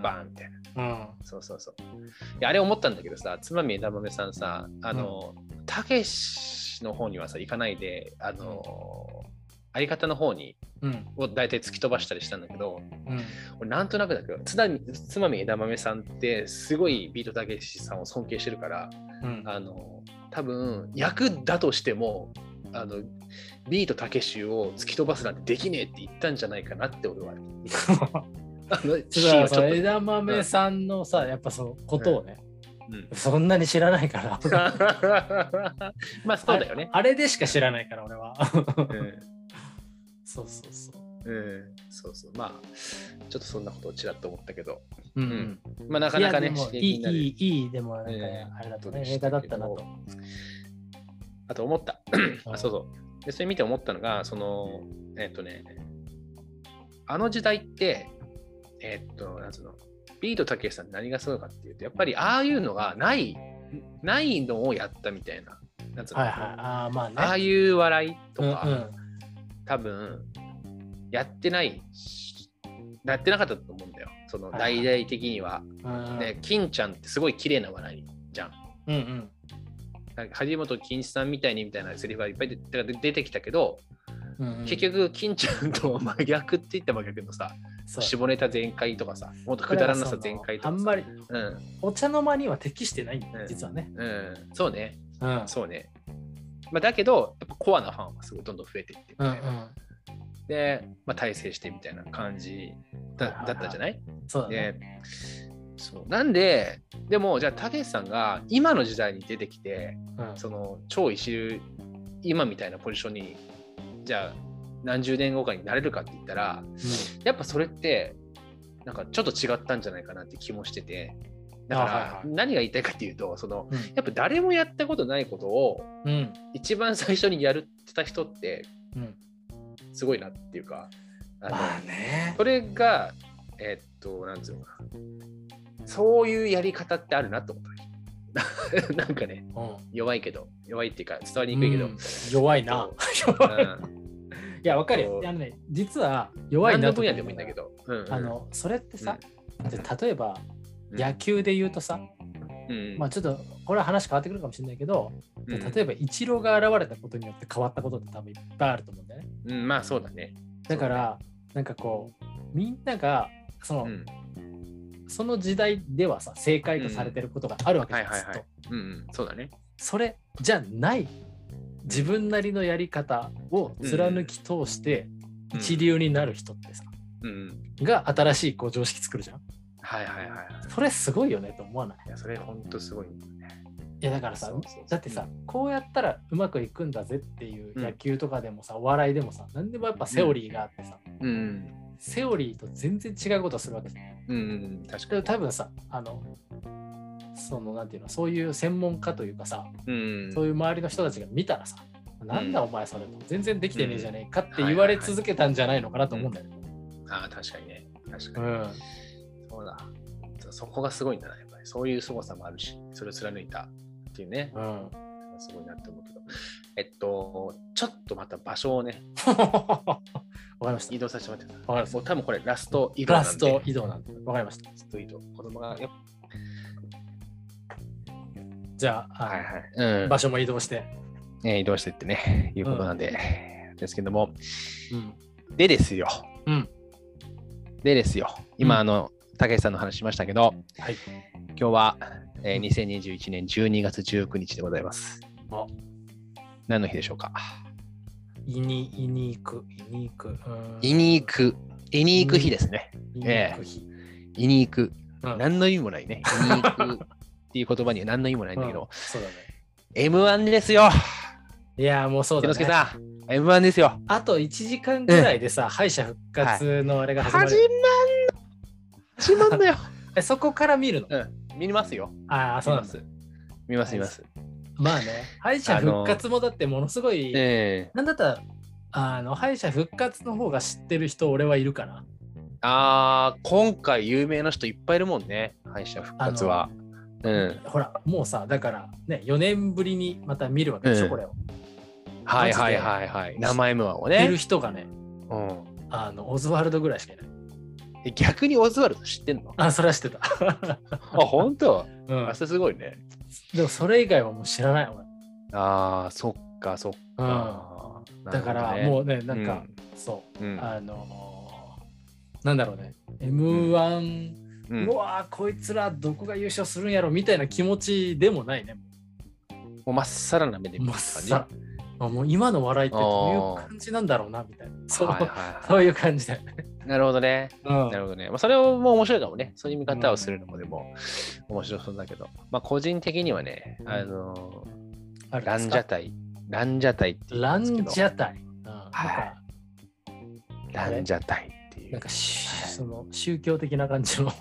バーンみたいな。うん、そうそうそう。いや、あれ思ったんだけどさ、つまみ枝豆さんさ、あの、たけしの方にはさ、行かないで、あの、相方の方に、うん、を大体突き飛ばしたりしたんだけど、うん、俺なんとなくだけどつつまみ枝豆さんってすごいビートたけしさんを尊敬してるから、うん、あの多分役だとしてもあのビートたけしを突き飛ばすなんてできねえって言ったんじゃないかなって俺は。あの枝豆さんのさ、やっぱそのことをね、うん、そんなに知らないから。まあそうだよねあ。あれでしか知らないから俺は。うんそうそうそう。うん、そうそう。まあ、ちょっとそんなことをちらっと思ったけど。うん。まあ、なかなかね、いい、いい、いい、でも、なんか、あれだとね、映画だったなと。あと思った。あ、そうそう。で、それ見て思ったのが、その、えっとね、あの時代って、えっと、なんつうの、ビートたけしさん何がすごいかっていうと、やっぱりああいうのがない、ないのをやったみたいな。なんつうの、はいはい、あまあね、ああいう笑いとか、うんうん多分やってないやってなかったと思うんだよ。その大々的には。ね、金ちゃんってすごい綺麗な笑いじゃん。うんうん。張本金さんみたいにみたいなセリフがいっぱい出てきたけど、うんうん、結局金ちゃんと真逆って言った真逆のさ下ネタ全開とかさもっとくだらなさ全開とかあんまり、うん、お茶の間には適してないんだ、うん、実はね、うん、そうね、うん、そうねまあ、だけど、やっぱコアなファンはすごいどんどん増えていってみたいな。うんうん、で、まあ、大成してみたいな感じだだったじゃない？そうだね。そう。なんで、でも、じゃあ、たけしさんが今の時代に出てきて、うん、その超一流、今みたいなポジションにじゃあ何十年後かになれるかって言ったら、うん、やっぱそれってなんかちょっと違ったんじゃないかなって気もしててだから何が言いたいかっていうとその、うん、やっぱ誰もやったことないことを、一番最初にやるってた人ってすごいなっていうか、あまあね、それがえー、っとなんつうのかな。そういうやり方ってあるなと思った。なんかね、うん、弱いけど、弱いっていうか伝わりにくいけど。うん、弱いな。い。や、わかる。よ。あのね、実は弱いな分野でもいいんだけど。あのそれってさ、例えば野球で言うとさ、うん、まあちょっとこれは話変わってくるかもしれないけど、うん、例えばイチローが現れたことによって変わったことって多分いっぱいあると思うんだよね。うん、まあそうだね。だから、ね、なんかこう、みんながその、その時代ではさ正解とされてることがあるわけじゃないですか。うん、そうだね。それじゃない自分なりのやり方を貫き通して一流になる人ってさ、うんが新しいこう常識作るじゃん。はいはいはい。それすごいよねと思わない？いやそれほんとすごい、ね。いやだからさだってさこうやったらうまくいくんだぜっていう野球とかでもさ、お笑いでもさ何でもやっぱセオリーがあってさ、うん、セオリーと全然違うことをするわけですうん、確かに。多分さ、あの、その、なん。ていうの、そういう専門家というかさ、うん、そういう周りの人たちが見たらさ、なん。だお前それと、全然できてねえじゃねえかって言われ続けたん。じゃないのかなと思うん。だよね。ああ、確かにね。確かに。うん、そうだ。そこがすごいんだな、やっぱり。そういう凄さもあるし、それを貫いたっていうね。うん、すごいなって思うけど。えっと、ちょっとまた場所をね。わかりました。移動させてもらってわかりました。多分これラスト移動なんで。ラスト移動なんで。わかりました。ラスト移動。子供がじゃあ、はいはいうん、場所も移動して。えー、移動してってね、いうことなんで、うん、ですけども、うん、でですよ。うん、でですよ。今、あの、武井さんの話しましたけど、はい、今日は、えー、2021年12月19日でございます。何の日でしょうか？いに、いに行く、いに行く。いに行く。いに行く日ですね。いに行く日。いに行く。何の意味もないね。いに行くっていう言葉には何の意味もないんだけど。そうだね。M1 ですよ。いや、もうそうだね。さん、M1 ですよ。あと1時間ぐらいでさ、敗者復活のあれが始まる。始まん始まんだよ。え、そこから見るの？うん。見ますよ。ああ、そうなんです。見ます、見ます。まあね、敗者復活もだってものすごい、えー、なんだったら、あの敗者復活の方が知ってる人、俺はいるかな。ああ、今回有名な人いっぱいいるもんね、敗者復活は。うん、ほら、もうさ、だからね、4年ぶりにまた見るわけでしょ、うん、これを。はいはいはいはい。生 M1 をね。いる人がね、うん、あのオズワルドぐらいしかいない。逆にオズワルド知ってんの？あ、それは知ってた。あ、本当？うん。あ、それすごいね。でもそれ以外はもう知らない俺。ああ、そっかそっか。うん、だからもうね、なんか、うん、そう、うん、あのー、なんだろうね、M1、うん、うわこいつらどこが優勝するんやろみたいな気持ちでもないね。もうまっさらな目で見る感じ。もう今の笑いってどういう感じなんだろうなみたいな。そうはいはいはい、そういう感じだよね。なるほどね。うん、なるほどね。まあ、それも面白いかもね。そういう見方をするのもでも面白そうだけど。まあ、個人的にはね、あのー、ランジャタイ。ランジャタイってランジャタイ。はい。ランジャタイっていう。なんか、その宗教的な感じの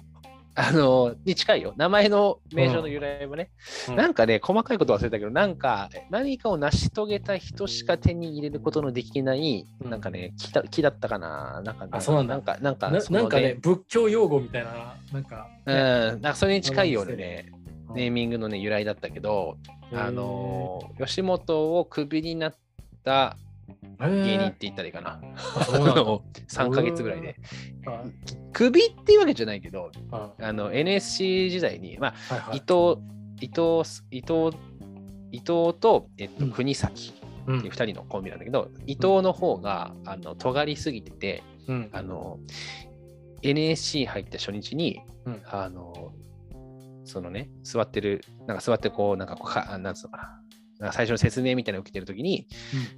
あの、に近いよ。名前の名称の由来もね、うん、なんかね、細かいこと忘れたけど、なんか、何かを成し遂げた人しか手に入れることのできない、うん、なんかね、木だ木だったかな。なんか、ね、あ、そうなんだ。なんか、なんか、なんかね、仏教用語みたいな、なんか、ね、うん、なんかそれに近いようなね、ネーミングのね、由来だったけど、あの、吉本をクビになった芸人って言ったらいいかな。3 ヶ月ぐらいで。クビっていうわけじゃないけど、あの NSC 時代に、まあ、はいはい、伊藤、伊藤、伊藤、伊藤と、えっと、国崎っていう2人のコンビなんだけど、うん、伊藤の方が、あの、尖りすぎてて、うん、あの、NSC 入った初日に、うん、あの、そのね、座ってる、なんか座ってこう、なんかこうか、なんつうのかな、最初の説明みたいなのを受けてるときに、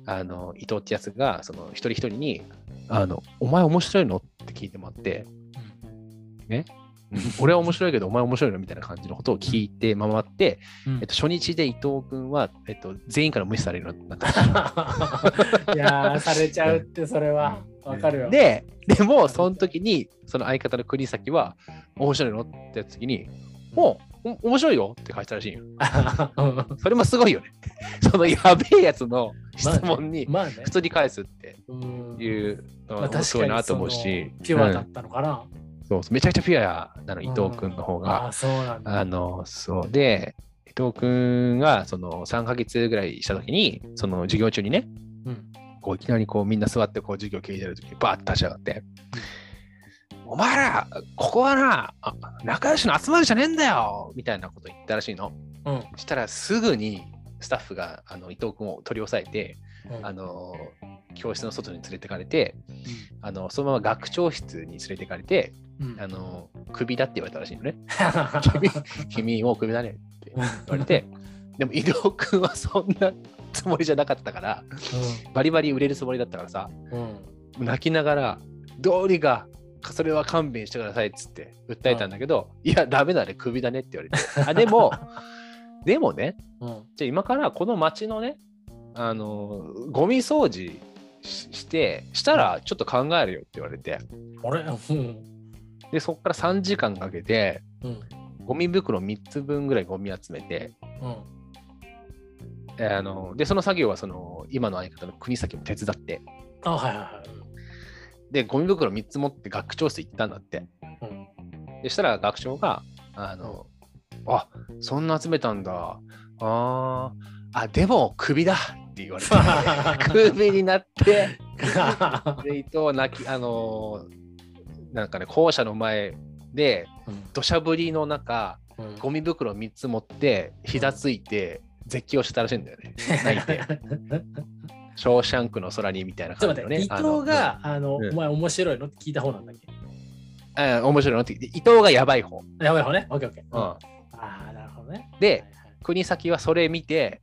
うん、あの伊藤ってやつがその一人一人にあの「お前面白いの?」って聞いてもらって、うん、ね？俺は面白いけどお前面白いの？みたいな感じのことを聞いて回って、うん、えっと、初日で伊藤君は、えっと、全員から無視されるようになった。いやー、されちゃうってそれは。わかるよ。で、でもその時にその相方の国崎は面白いの？ってやった時に、もう面白いよって返したらしいよ。それもすごいよね。そのやべえやつの質問に普通に返すっていうのはすごいなと思うし。ピュアだったのかな。そうめちゃくちゃピュアなの、伊藤君の方が。あそうなんだ。あの、そうで、伊藤君がその3ヶ月ぐらいした時に、その授業中にね、うん、こういきなりこうみんな座ってこう授業聞いてる時にバーッと立ち上がって、お前ら、ここはな、仲良しの集まりじゃねえんだよみたいなこと言ったらしいの。うん、そしたらすぐにスタッフがあの伊藤君を取り押さえて、うん、あの教室の外に連れてかれて、うん、あのそのまま学長室に連れてかれて、あのクビだって言われたらしいのね。君君もうクビだねって言われて、でも伊藤君はそんなつもりじゃなかったから、バリバリ売れるつもりだったからさ、泣きながら、どうりがそれは勘弁してくださいっつって訴えたんだけど、いや、ダメだね、クビだねって言われて。あでも、でもね、うん、じゃあ今からこの町のね、あの、ゴミ掃除して、したらちょっと考えるよって言われて。あれ、うん、で、そこから3時間かけて、うん、ゴミ袋3つ分ぐらいゴミ集めて、うん、あので、その作業はその今の相方の国崎も手伝って。あ、はいはいはい。で、ゴミ袋3つ持って学長室行ったんだって。うん、でしたら学長が、あの、あそんな集めたんだ。ああ、でも、クビだって言われて、クビになって、で、伊藤泣き、あのなんかね、校舎の前で、土砂降りの中、うん、ゴミ袋3つ持って、膝ついて、絶叫したらしいんだよね。泣いて。ショーシャンクの空にみたいな感じのね。伊藤が、あの、お前面白いのって聞いた方なんだっけ？あ面白いのって伊藤がやばい方。やばい方ね？オッケーオッケー。うん、ああ、なるほどね。で、国崎はそれ見て、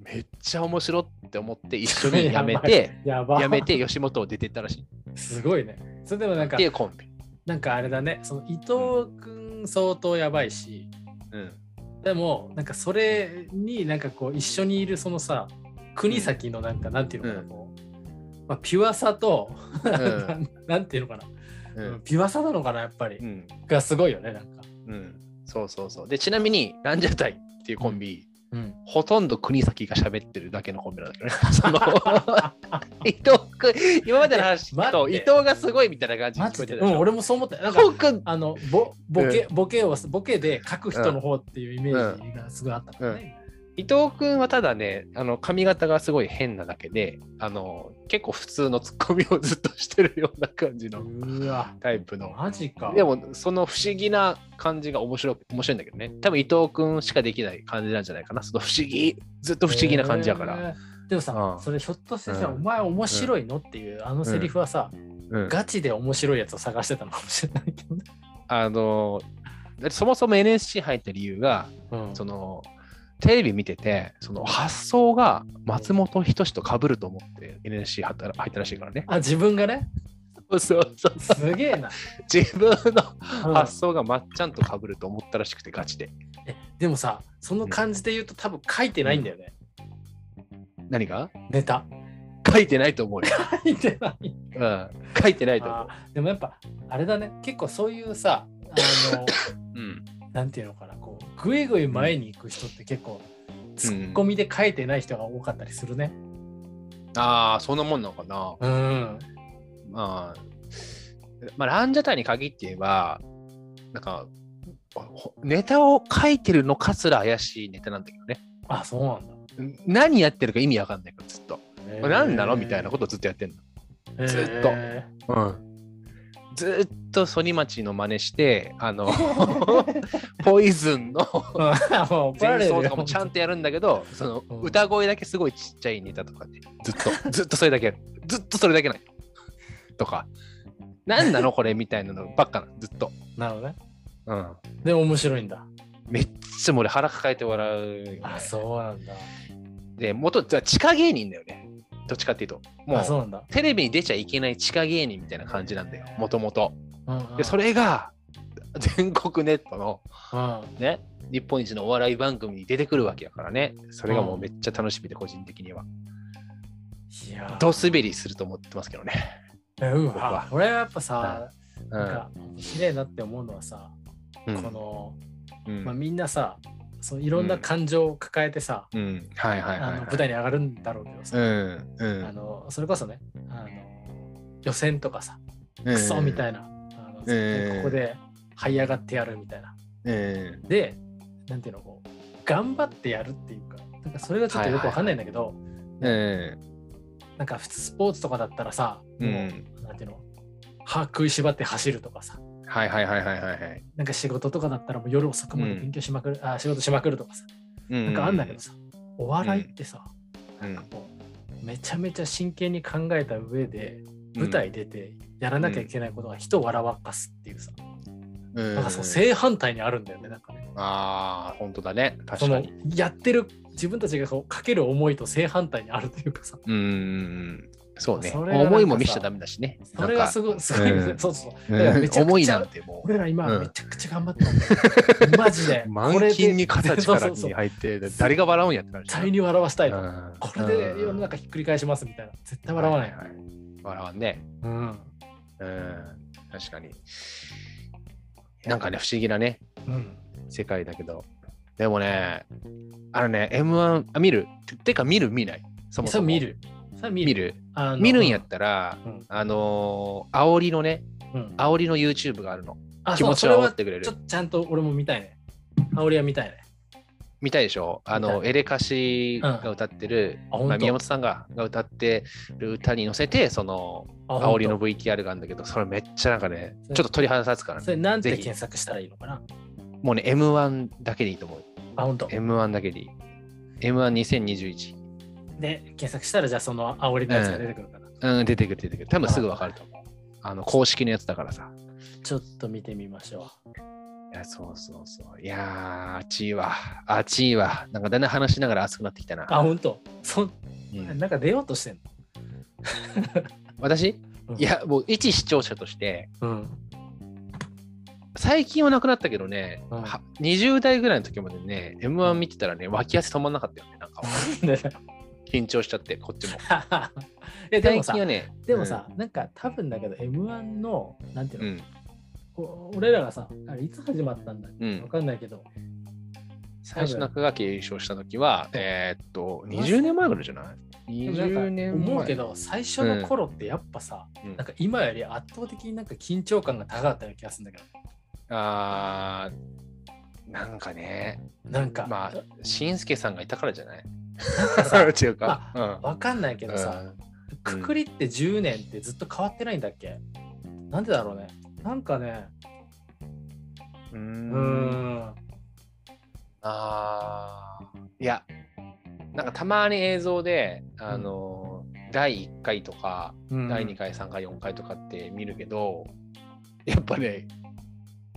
めっちゃ面白って思って一緒に やめて、やめて吉本を出てったらしい。すごいね。それでもなんか、っていうコンビ。なんかあれだね、その伊藤君相当やばいし、うん、でもなんかそれになんかこう一緒にいるそのさ、国崎のなんか、なんていうのかな、こう、まあ、ピュアさと、なんていうのかな、うん、ピュアさなのかな、やっぱり、うん、がすごいよね、なんか。うん、そうそうそう。で、ちなみに、ランジャタイっていうコンビ、うん、ほとんど国崎が喋ってるだけのコンビなんだけどね。その 伊藤君、今までの話と伊藤がすごいみたいな感じ聞こえてうん、俺もそう思った。なんかあのボボケ、ボケをボケで書く人の方っていうイメージがすごいあったからね。伊藤君はただね、あの髪型がすごい変なだけで、あの結構普通のツッコミをずっとしてるような感じのタイプの。マジか。でも、その不思議な感じが面白面白いんだけどね。多分伊藤君しかできない感じなんじゃないかな。その不思議、ずっと不思議な感じやから。でもさ、うん、それひょっとしてさ、うん、お前面白いの？っていうあのセリフはさ、うん、ガチで面白いやつを探してたのかもしれないけどね。あのそもそも NSC 入った理由が、そのテレビ見てて、その発想が松本人志と被ると思って NSC 入ったらしいからね。あ、自分がね？そうそうそう。すげえな。自分の発想がまっちゃんと被ると思ったらしくて、ガチで。え、でもさ、その感じで言うと、多分書いてないんだよね。うん、何が？ネタ。書いてないと思うよ。書いてない。うん。書いてないと思う。でもやっぱ、あれだね。結構そういうさ、あの、うん、なんていうのかな。ぐいぐい前に行く人って結構、ツッコミで書いてない人が多かったりするね。うん、ああ、そんなもんなのかな。うん。まあ、まあ、ランジャタイに限って言えば、なんか、ネタを書いてるのかすら怪しいネタなんだけどね。あ、そうなんだ。何やってるか意味わかんないから、ずっと。何なのみたいなことをずっとやってんの。ずっと。うん。ずっと反町の真似してあの ポイズンの前奏とかもちゃんとやるんだけどその歌声だけすごいちっちゃいネタとかねずっと。ずっとそれだけずっとそれだけないとか。何なの？これみたいなのばっかなずっと。なるほどね。うん。で面白いんだ。めっちゃ俺腹抱えて笑う、ね、あそうなんだ。で元地下芸人だよねどっちかっていうと。もう、テレビに出ちゃいけない地下芸人みたいな感じなんだよ、もともと。で、それが、全国ネットの、ね、日本一のお笑い番組に出てくるわけやからね。それがもうめっちゃ楽しみで、個人的には。いやド滑りすると思ってますけどね。う俺はやっぱさ、うん、なんか綺麗だって思うのはさ、うん、この、うん、まあ、みんなさそういろんな感情を抱えてさ、舞台に上がるんだろうけどさ、うんうん、あのそれこそねあの予選とかさクソみたいな、あのここで這い上がってやるみたいな。でなんていうのこう頑張ってやるっていうかなんかそれがちょっとよくわかんないんだけど、なんか普通スポーツとかだったらさ、もう、なんていうの歯食いしばって走るとかさ、はいはいはいはいはい。なんか仕事とかだったらもう夜遅くまで勉強しまくる、うん、あ仕事しまくるとかさ、うん、なんかあんだけどさ、お笑いってさ、うん、なんかこうめちゃめちゃ真剣に考えた上で舞台出てやらなきゃいけないことが人を笑わかすっていうさ、うん、なんかそう正反対にあるんだよねなんかね。ああ本当だね。確かに。やってる自分たちがこうかける思いと正反対にあるというかさ。うんそうね。思いも見しちゃダメだしね。それがすごい、すごい、うん、そうそう。思いなんてもう。俺ら今めちゃくちゃ頑張ってたんだマジで。満勤に肩力に入って、誰が笑うんやってなる。絶対に笑わしたいと。これで世の中ひっくり返しますみたいな。絶対笑わない。笑わんね。うん。うん。確かに。なんかね、不思議なね、世界だけど。でもね、あのね、M1、あ、見る？てか見る？見ないそもそも。見る。見る見るんやったら、うん、あのー、煽りのね、うん、煽りの YouTube があるの。気持ちを煽ってくれる。ちょちゃんと俺も見たいね。煽りは見たいね。見たいでしょ？あの、エレカシが歌ってる、うん、まあ、宮本さんがが歌ってる歌に乗せて、その、煽りの VTR があるんだけど、それめっちゃなんかね、ちょっと鳥肌立つからね。それなんて検索したらいいのかな？もうね、M1 だけでいいと思う。あ、本当？M1 だけでいい。M12021。で、検索したら、じゃあその煽りのやつが出てくるかな。うん、うん、出てくる、出てくる。多分すぐわかると思う。あの、公式のやつだからさ。ちょっと見てみましょう。いや、そうそうそう。いやー、あちいわ。あちいわ。なんかだんだん話しながら熱くなってきたな。あ、ほんと。そ、うん、なんか出ようとしてんの？私、うん、いや、もう一視聴者として、うん、最近はなくなったけどね、うん、20代ぐらいの時までね、M1 見てたらね、脇汗止まんなかったよね。なんか。緊張しちゃって、こっちも。えでもさ、ね、でもさ、うん、なんか多分だけど M1 の、なんていうの、うん、俺らがさ、あれいつ始まったんだっけ、うん、わかんないけど。最初中垣優勝した時は、えー、っと、20年前ぐらいじゃない？20年思うけど最初の頃ってやっぱさ、うん、なんか今より圧倒的になんか緊張感が高かったような気がするんだけど。あーなんかね。なんか。まあしんすけさんがいたからじゃない？違うか、まあ、分かんないけどさ、うん、くくりって10年ってずっと変わってないんだっけ、なんでだろうね。なんかね。うん。あいやなんかたまに映像であの、うん、第1回とか、うん、第2回3回4回とかって見るけどやっぱね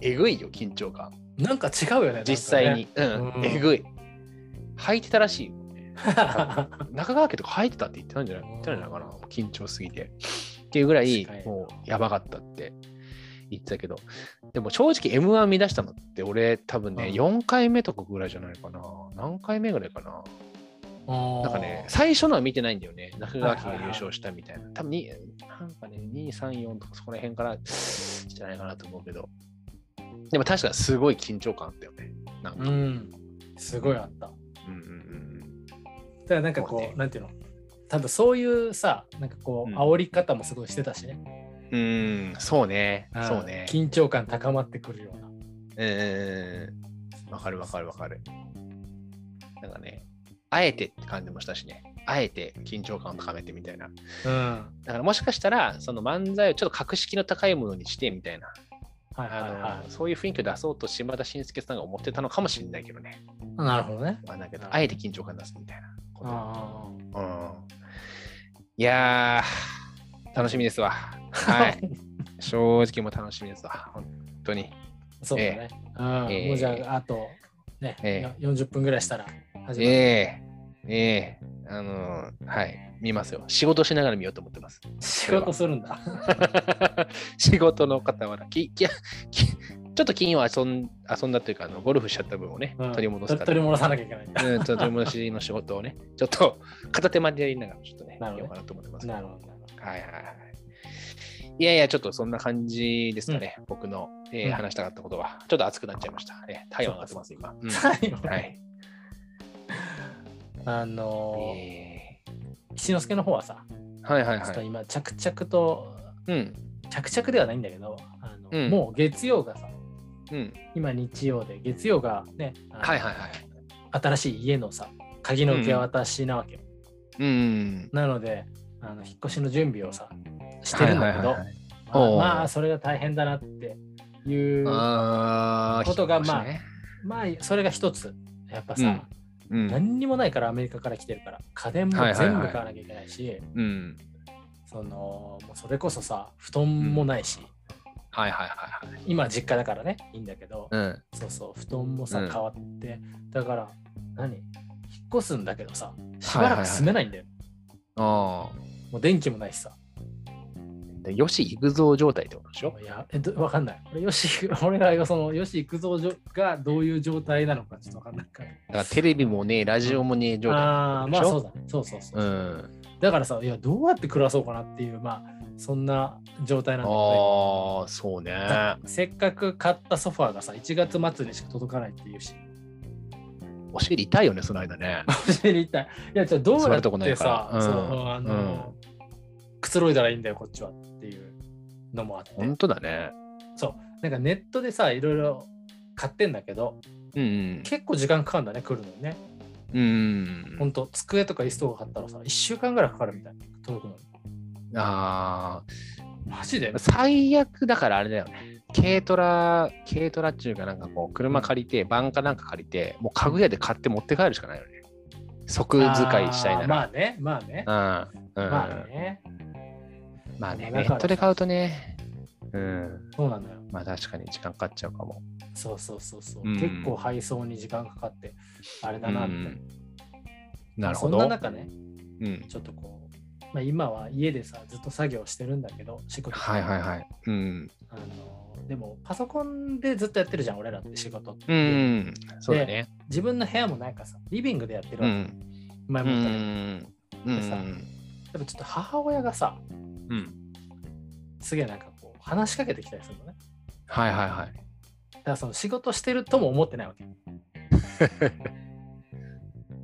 えぐいよ緊張感。なんか違うよね実際に、ね、うん、うん、えぐい。履いてたらしいよ中川家とか入ってたって言ってたんじゃない？言ってないのかな？緊張すぎて。っていうぐらい、もうやばかったって言ってたけど、でも正直 M1 見出したのって俺多分ね、4回目とかぐらいじゃないかな。何回目ぐらいかな？なんかね、最初のは見てないんだよね。中川家が優勝したみたいな。多分に、なんかね、2、3、4とかそこら辺からじゃないかなと思うけど。でも確かにすごい緊張感あったよね。なんか。うん、すごいあった。うんうんうん。だからなんかこう、ね、なんていうの？多分そういうさ、なんかこう、煽り方もすごいしてたしね。うん、そうね。そうね。緊張感高まってくるような。うん。わかるわかるわかる。なんかね、あえてって感じもしたしね。あえて緊張感を高めてみたいな。うん。だからもしかしたら、その漫才をちょっと格式の高いものにしてみたいな。はいはいはい、そういう雰囲気を出そうと島田紳介さんが思ってたのかもしれないけどね。なるほどね。まあ、だけど、あえて緊張感出すみたいなこと。うん、いやー、楽しみですわ。はい。正直も楽しみですわ。本当に。そうだね。えー、えー、もうじゃあ、あと、ね、えー、40分ぐらいしたら始まる。えー、えー、あのー、はい。見ますよ。仕事しながら見ようと思ってます。仕事するんだ。仕事の傍ら。きききちょっと金曜遊ん遊んだというかあの、ゴルフしちゃった分をね、うん取り戻すから。取り戻さなきゃいけないんだ。うん、取り戻しの仕事をね、ちょっと片手間でやりながら、ちょっとね、やろうかなと思ってます。なるほど。なるほどはいはいはい。いやいや、ちょっとそんな感じですかね、僕の、えーうん話したかったことは。ちょっと熱くなっちゃいました。えー、体温上がってます、今。うんはい。あのー、え石之助の方はさ、ーはいはいはい。ちょっと今、着々と、うん。着々ではないんだけど、あのうんもう月曜がさ、うん。今日曜で、月曜がね、はいはいはい。新しい家のさ、鍵の受け渡しなわけよ。うん。なので、あの引っ越しの準備をさ、してるんだけど、はいはいはいまあまあ、それが大変だなっていう、ことがまあねまあ、それが一つ。やっぱさ、うん。何にもないからアメリカから来てるから、家電もはいはいはい全部買わなきゃいけないし、うん。そのもうそれこそさ、布団もないし、はいはいはいはい。今実家だからね、いいんだけど、うん。そうそう、布団もさ、うん変わって、だから、何引っ越すんだけどさ、しばらく住めないんだよ。あもう電気もないしさ。あ。で、よし行くぞ状態ってことでしょ？いや、えどわかんない。俺、よし、俺がその、よし行くぞじょがどういう状態なのかちょっとわかんないから。だからテレビもね、ラジオもね、状態ああ、まあそうだね。そうそうそう。うん。だからさ、いや、どうやって暮らそうかなっていう、まあ、そんな状態なんだけど、ああ、そうね。せっかく買ったソファーがさ、1月末にしか届かないっていうし、お尻痛いよね、その間ね。知りたい。いや、じゃあどうや座るとこないってさ、うんそうあの、くつろいだらいいんだよ、こっちはっていうのもあって。本当だね。そう。なんかネットでさ、いろいろ買ってんだけど、うん結構時間かかるんだね、来るのにね。うん。うん。ほんと、机とか椅子とか買ったらさ、1週間ぐらいかかるみたいな、届くのに。あマジで？あ、最悪だからあれだよね。軽トラ、軽トラっていうかなんかこう、車借りて、バンかなんか借りて、もう家具屋で買って持って帰るしかないよね。即使いしたいなら。まあね、まあね。うん。うん。まあね。まあね、ネットで買うとね、うん。そうなんだよ。まあ確かに時間かかっちゃうかも。そうそうそうそう。うん結構配送に時間かかって、あれだなって。うんなるほそんど。な中ね、うん。ちょっとこう、まあ、今は家でさ、ずっと作業してるんだけど、仕事。はいはいはい。うん。あのでも、パソコンでずっとやってるじゃん、俺らって仕事って。うん。そうだね。自分の部屋もなんかさ、リビングでやってるわけ。うん。う前も言ったけど、ん。うん。でさやっぱちょっと母親がさ、うん。すげえなんかこう、話しかけてきたりするのね。はいはいはい。だからその仕事してるとも思ってないわけ。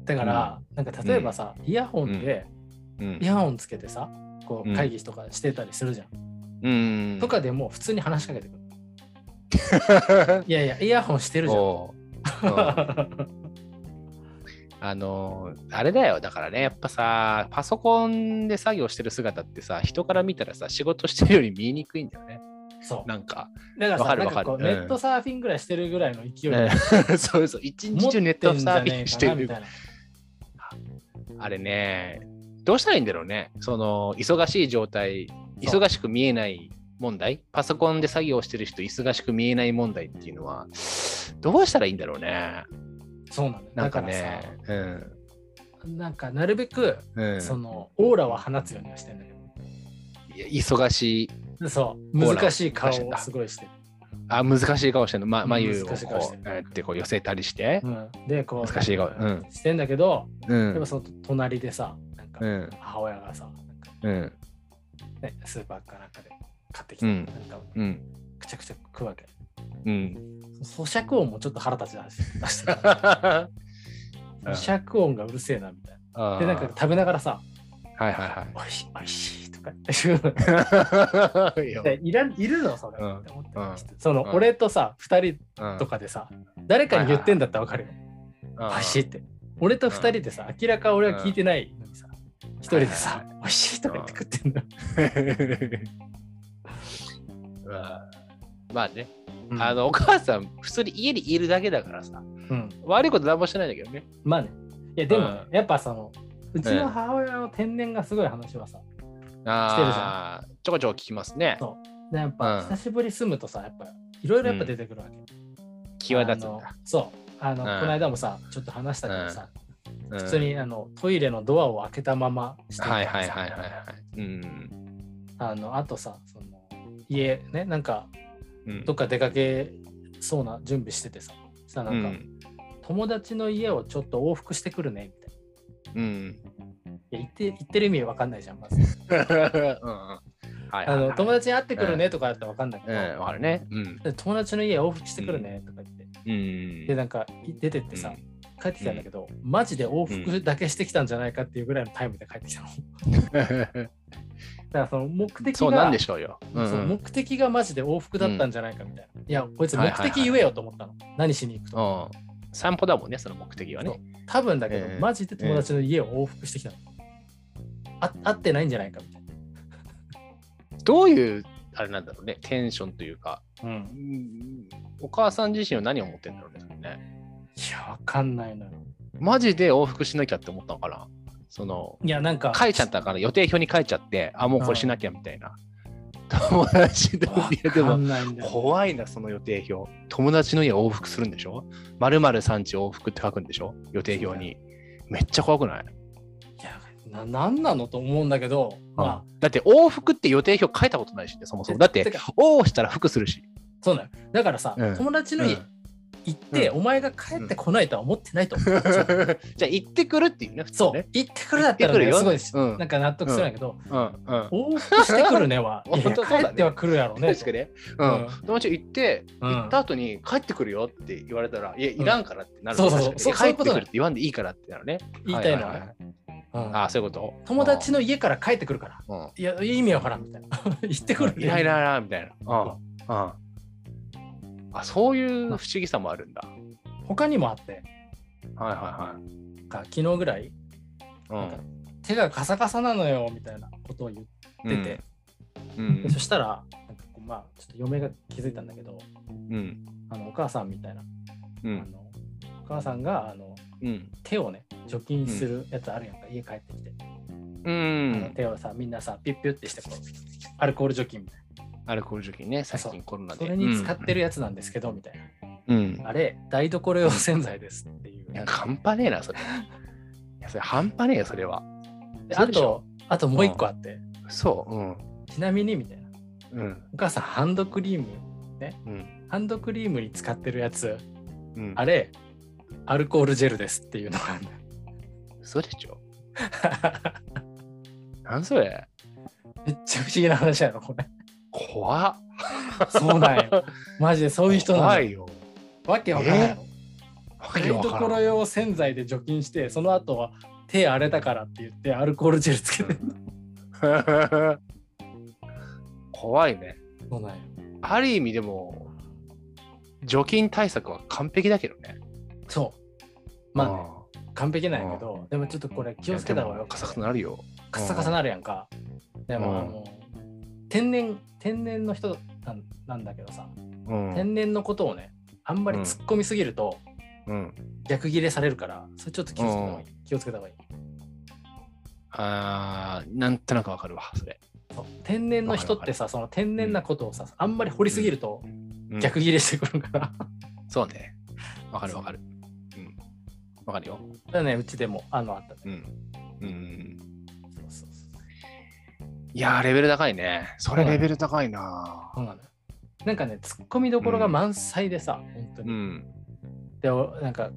だから、なんか例えばさ、イヤホンで、うんイ。ヤホンつけてさ、こううん会議とかしてたりするじゃん。うん。とかでも普通に話しかけてくる。いやいや、イヤホンしてるじゃん。あのーあれだよだからねやっぱさパソコンで作業してる姿ってさ人から見たらさ仕事してるより見えにくいんだよねそう。なんか、だからさ、わかるなんかこうわかるネットサーフィンぐらいしてるぐらいの勢いでうんそうそう一日中ネットサーフィンしてるみたいな。あれねどうしたらいいんだろうね。その忙しい状態忙しく見えない問題。パソコンで作業してる人忙しく見えない問題っていうのはどうしたらいいんだろうね。そうなんだよ。なんかねうん。なんかなるべく、うん。そのオーラは放つようにはしてんだけいや忙しい。ど。そう、難しい顔をすごいしてる。あ難しい顔してるの、ま、うん眉をこ難しい顔してる。うやってこう寄せたりして。う、ん、で、こう、難しい顔。うん。してんだけど、うん。でもその隣でさ、うん。母親がさ、なんかうん。ね、スーパーかなんかで買ってきて、うん。なんかうん。くちゃくちゃ食うわけ。うん。咀嚼音もちょっっと腹立ち出 した咀嚼音がうるせえなみたいな。で、なんか食べながらさ、はいはおいしい、おいしいとか言って。いはいいや。でいらんいるのそれ、うん。って思って。うん。その、うん。俺とさ、二人うん。とかでさ、誰かに言ってんだったらわかるよ。うんおいしいって。俺と二人でさ、明らか俺は聞いてないのにさ、一人ではいさはい、おいしいとか言って食ってんだよ。まあまあね、うん。あのお母さん普通に家にいるだけだからさ。うん。悪いこと何もしてないんだけどね。まあね。いや、でもやっぱその、うちの母親の天然がすごい話はさ、ああちょこちょこ聞きますね。そう。でやっぱうん。久しぶり住むとさ、やっぱいろいろやっぱ出てくるわけ。際立つんだ。そう。あの、うん。この間もさ、ちょっと話したけどさ、うん普通にあのトイレのドアを開けたまましてはいはいはいはいはい。うんあのあとさその家ねなんかうん。どっか出かけそうな準備しててさ、さなんか、うん、友達の家をちょっと往復してくるねみたいな。うん。いや言って言ってる意味わかんないじゃん、まず。あの友達に会ってくるねとかだったらわかんないけど、うん、かるね、うん、友達の家往復してくるねとか言って、うん、でなんか出てってさ、帰ってきたんだけど、マジで往復だけしてきたんじゃないかっていうぐらいのタイムで帰ってきたの。だからその目的がそうなんでしょうよ、うんその目的がマジで往復だったんじゃないかみたいな。いや、こいつ目的言えよと思ったの。何しに行くと。散歩だもんね、その目的はね。多分だけど、えー、マジで友達の家を往復してきたの。あ会ってないんじゃないかみたいな。どういうあれなんだろうね、テンションというか、うん、お母さん自身は何を思ってんだろうね。ねいや、わかんないのよ。マジで往復しなきゃって思ったのかな？その、いや、なんか、書いちゃったから予定表に書いちゃって、あ、もうこれしなきゃみたいな。友達の家でも怖いな、その予定表。友達の家往復するんでしょ？まる産地往復って書くんでしょ？予定表に。めっちゃ怖くない？な何なのと思うんだけど、まあ、だって往復って予定表書いたことないしね、そもそも。だって、往したら服するし。そうだよ。だからさ、うん、友達の家行って、うん、お前が帰ってこないとは思ってないと思う。じゃあ行ってくるっていうね、普通ね。そう、行ってくるだったら、ね、すごいです、うん、なんか納得するんだけど、うん往復してくるねは、いや帰ってはくるやろうね。確かに。うん。友達行って、行った後に帰ってくるよって言われたら、いや、いらんからってなる。そうそうそう。帰ってくるって言わんでいいからってなるね。言いたいのはね。ああ、そういうこと友達の家から帰ってくるから。いや、意味わからんみたいな。行ってくる。いらいらいらみたいな。うん。あそういう不思議さもあるんだ。他にもあって。はいはいはい。か昨日ぐらい、うん、手がカサカサなのよみたいなことを言ってて、うん。そしたらなんかこうまあちょっと嫁が気づいたんだけど、うん、あのお母さんみたいな、うん、あのお母さんがあの、うん、手をね除菌するやつあるやんか、家帰ってきて。うん、手をさみんなさピュッピュッてしてこうアルコール除菌みたいな。アルコール除菌ね、最近コロナで。それに使ってるやつなんですけど、みたいな。うん、あれ、台所用洗剤ですっていう。いや、半端ねえな、それ。いや、それ半端ねえよ、それは。あと、あともう一個あって。そう、うん。ちなみに、みたいな。うん、お母さん、ハンドクリーム、ね、うん、ハンドクリームに使ってるやつ、うん、あれ、アルコールジェルですっていうのがある。嘘でしょ 何それめっちゃ不思議な話やろ、これ。怖っ。そうなんよ。マジでそういう人なん怖いよ。わけわからないの。台所用洗剤で除菌して、その後は手荒れたからって言ってアルコールジェルつけてる。怖いね。そうなんよ。ある意味でも、除菌対策は完璧だけどね。そう。まあ、ね、完璧なんやけど、でもちょっとこれ気をつけた方がよカサカサなるよ。カサカサなるやんか。でも、あの、天然、天然の人なんだけどさ、天然のことをね、あんまり突っ込みすぎると、逆ギレされるから、それちょっと気をつけた方がいい。気をつけた方がいい。あー、なんとなくわかるわ、それ。天然の人ってさ、その天然なことをさ、あんまり掘りすぎると、逆ギレしてくるから。そうね。わかるわかる。わかるよ。だね、うちでもあのあったね。うん。うん。いやレベル高いね。それレベル高いな。そうなのなんかね、ツッコミどころが満載でさ、うん、本当に。うん、で、なんか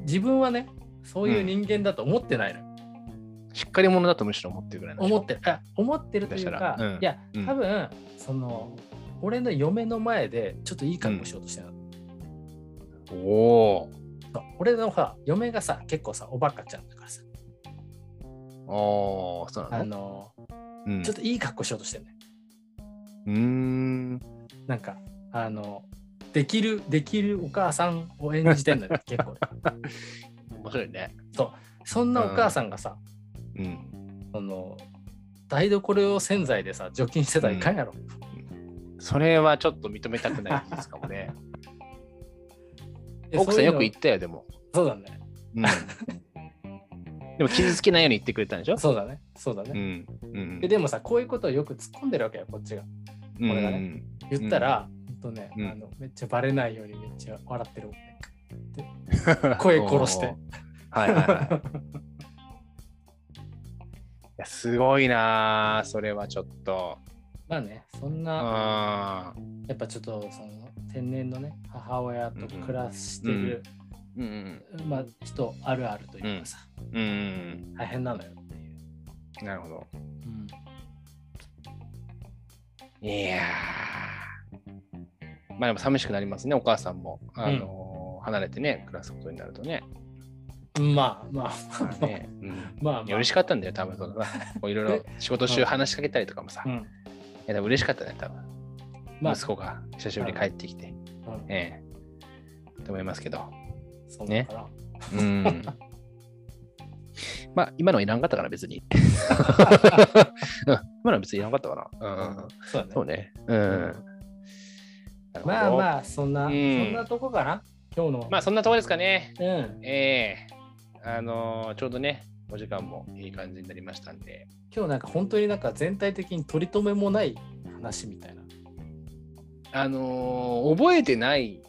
自分はね、そういう人間だと思ってないの、うん、しっかり者だとむしろ思ってるぐらい思ってる。思ってるというか、うん、いや、多分、その、俺の嫁の前でちょっといい格好しようとしてる、おお。俺のさ、嫁がさ、結構さ、おバカちゃんだからさ。おそうなのあの、うん、ちょっといい格好しようとしてるね。うん。なんか、あの、できる、できるお母さんを演じてんのよ、結構。面白いね。そう。そんなお母さんがさ、うん。あの、台所用洗剤でさ、除菌してたらいかんやろ。うん、それはちょっと認めたくないですかもね。奥さんよく言ったよ、でも。そうだね。うん。でも傷つけないように言ってくれたんでしょ？そうだね。そうだね。うんうん、でもさ、こういうことをよく突っ込んでるわけよ、こっちが。俺がね。言ったら、ほんとね、あの、めっちゃバレないようにめっちゃ笑ってるもんね。声殺して。はいはいはい。いやすごいなそれはちょっと。まあね、そんな、やっぱちょっとその天然のね、母親と暮らしてる、うん、うん、まあ人あるあるというかさ、うん、大変なのよっていう。なるほど。うん、いやまあでも寂しくなりますね、お母さんも。あの、離れてね、暮らすことになるとね。まあまあ、まあね、うん、まあ、まあ、嬉しかったんだよ、多分。そのいろいろ仕事中話しかけたりとかもさ。うん、いや、でも嬉しかったね、多分。まあ、息子が久しぶりに帰ってきて。うん、ええ。と思いますけど。そうね。うん。まあ、今のいらんかったから別に。今のは別にいらんかったかな。うん。そうね。うん。まあまあ、そんな、そんなとこかな。今日の。まあ、そんなとこですかね。うん。ええあのー、ちょうどね、お時間もいい感じになりましたんで。今日なんか本当になんか全体的に取り留めもない話みたいな。あのー、覚えてない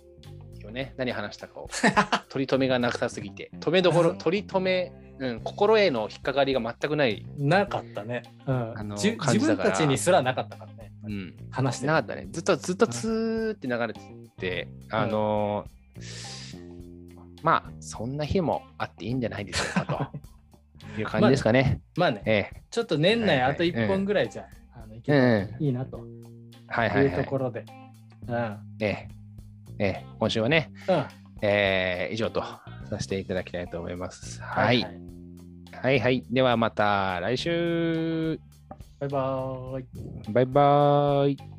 よね、何話したかを。取り留めがなさすぎて。止めどころ、取り留め、うん、心への引っかかりが全くない。なかったね。うん、あの自分たちにすらなかったからね。うん、話してなかったね。ずっとずっとツーって流れてて、うん、あのーまあ、そんな日もあっていいんじゃないでしょうかと。い。う感じですかね。まあ、ね、ええ、ちょっと年内あと1本ぐらいじゃ、はいはい、あのいけばいいなと。いうところで。ええええ、今週はね、うん、えー、以上とさせていただきたいと思います。はい。はい、はい、はい、ではまた来週。バイバーイ。バイバーイ。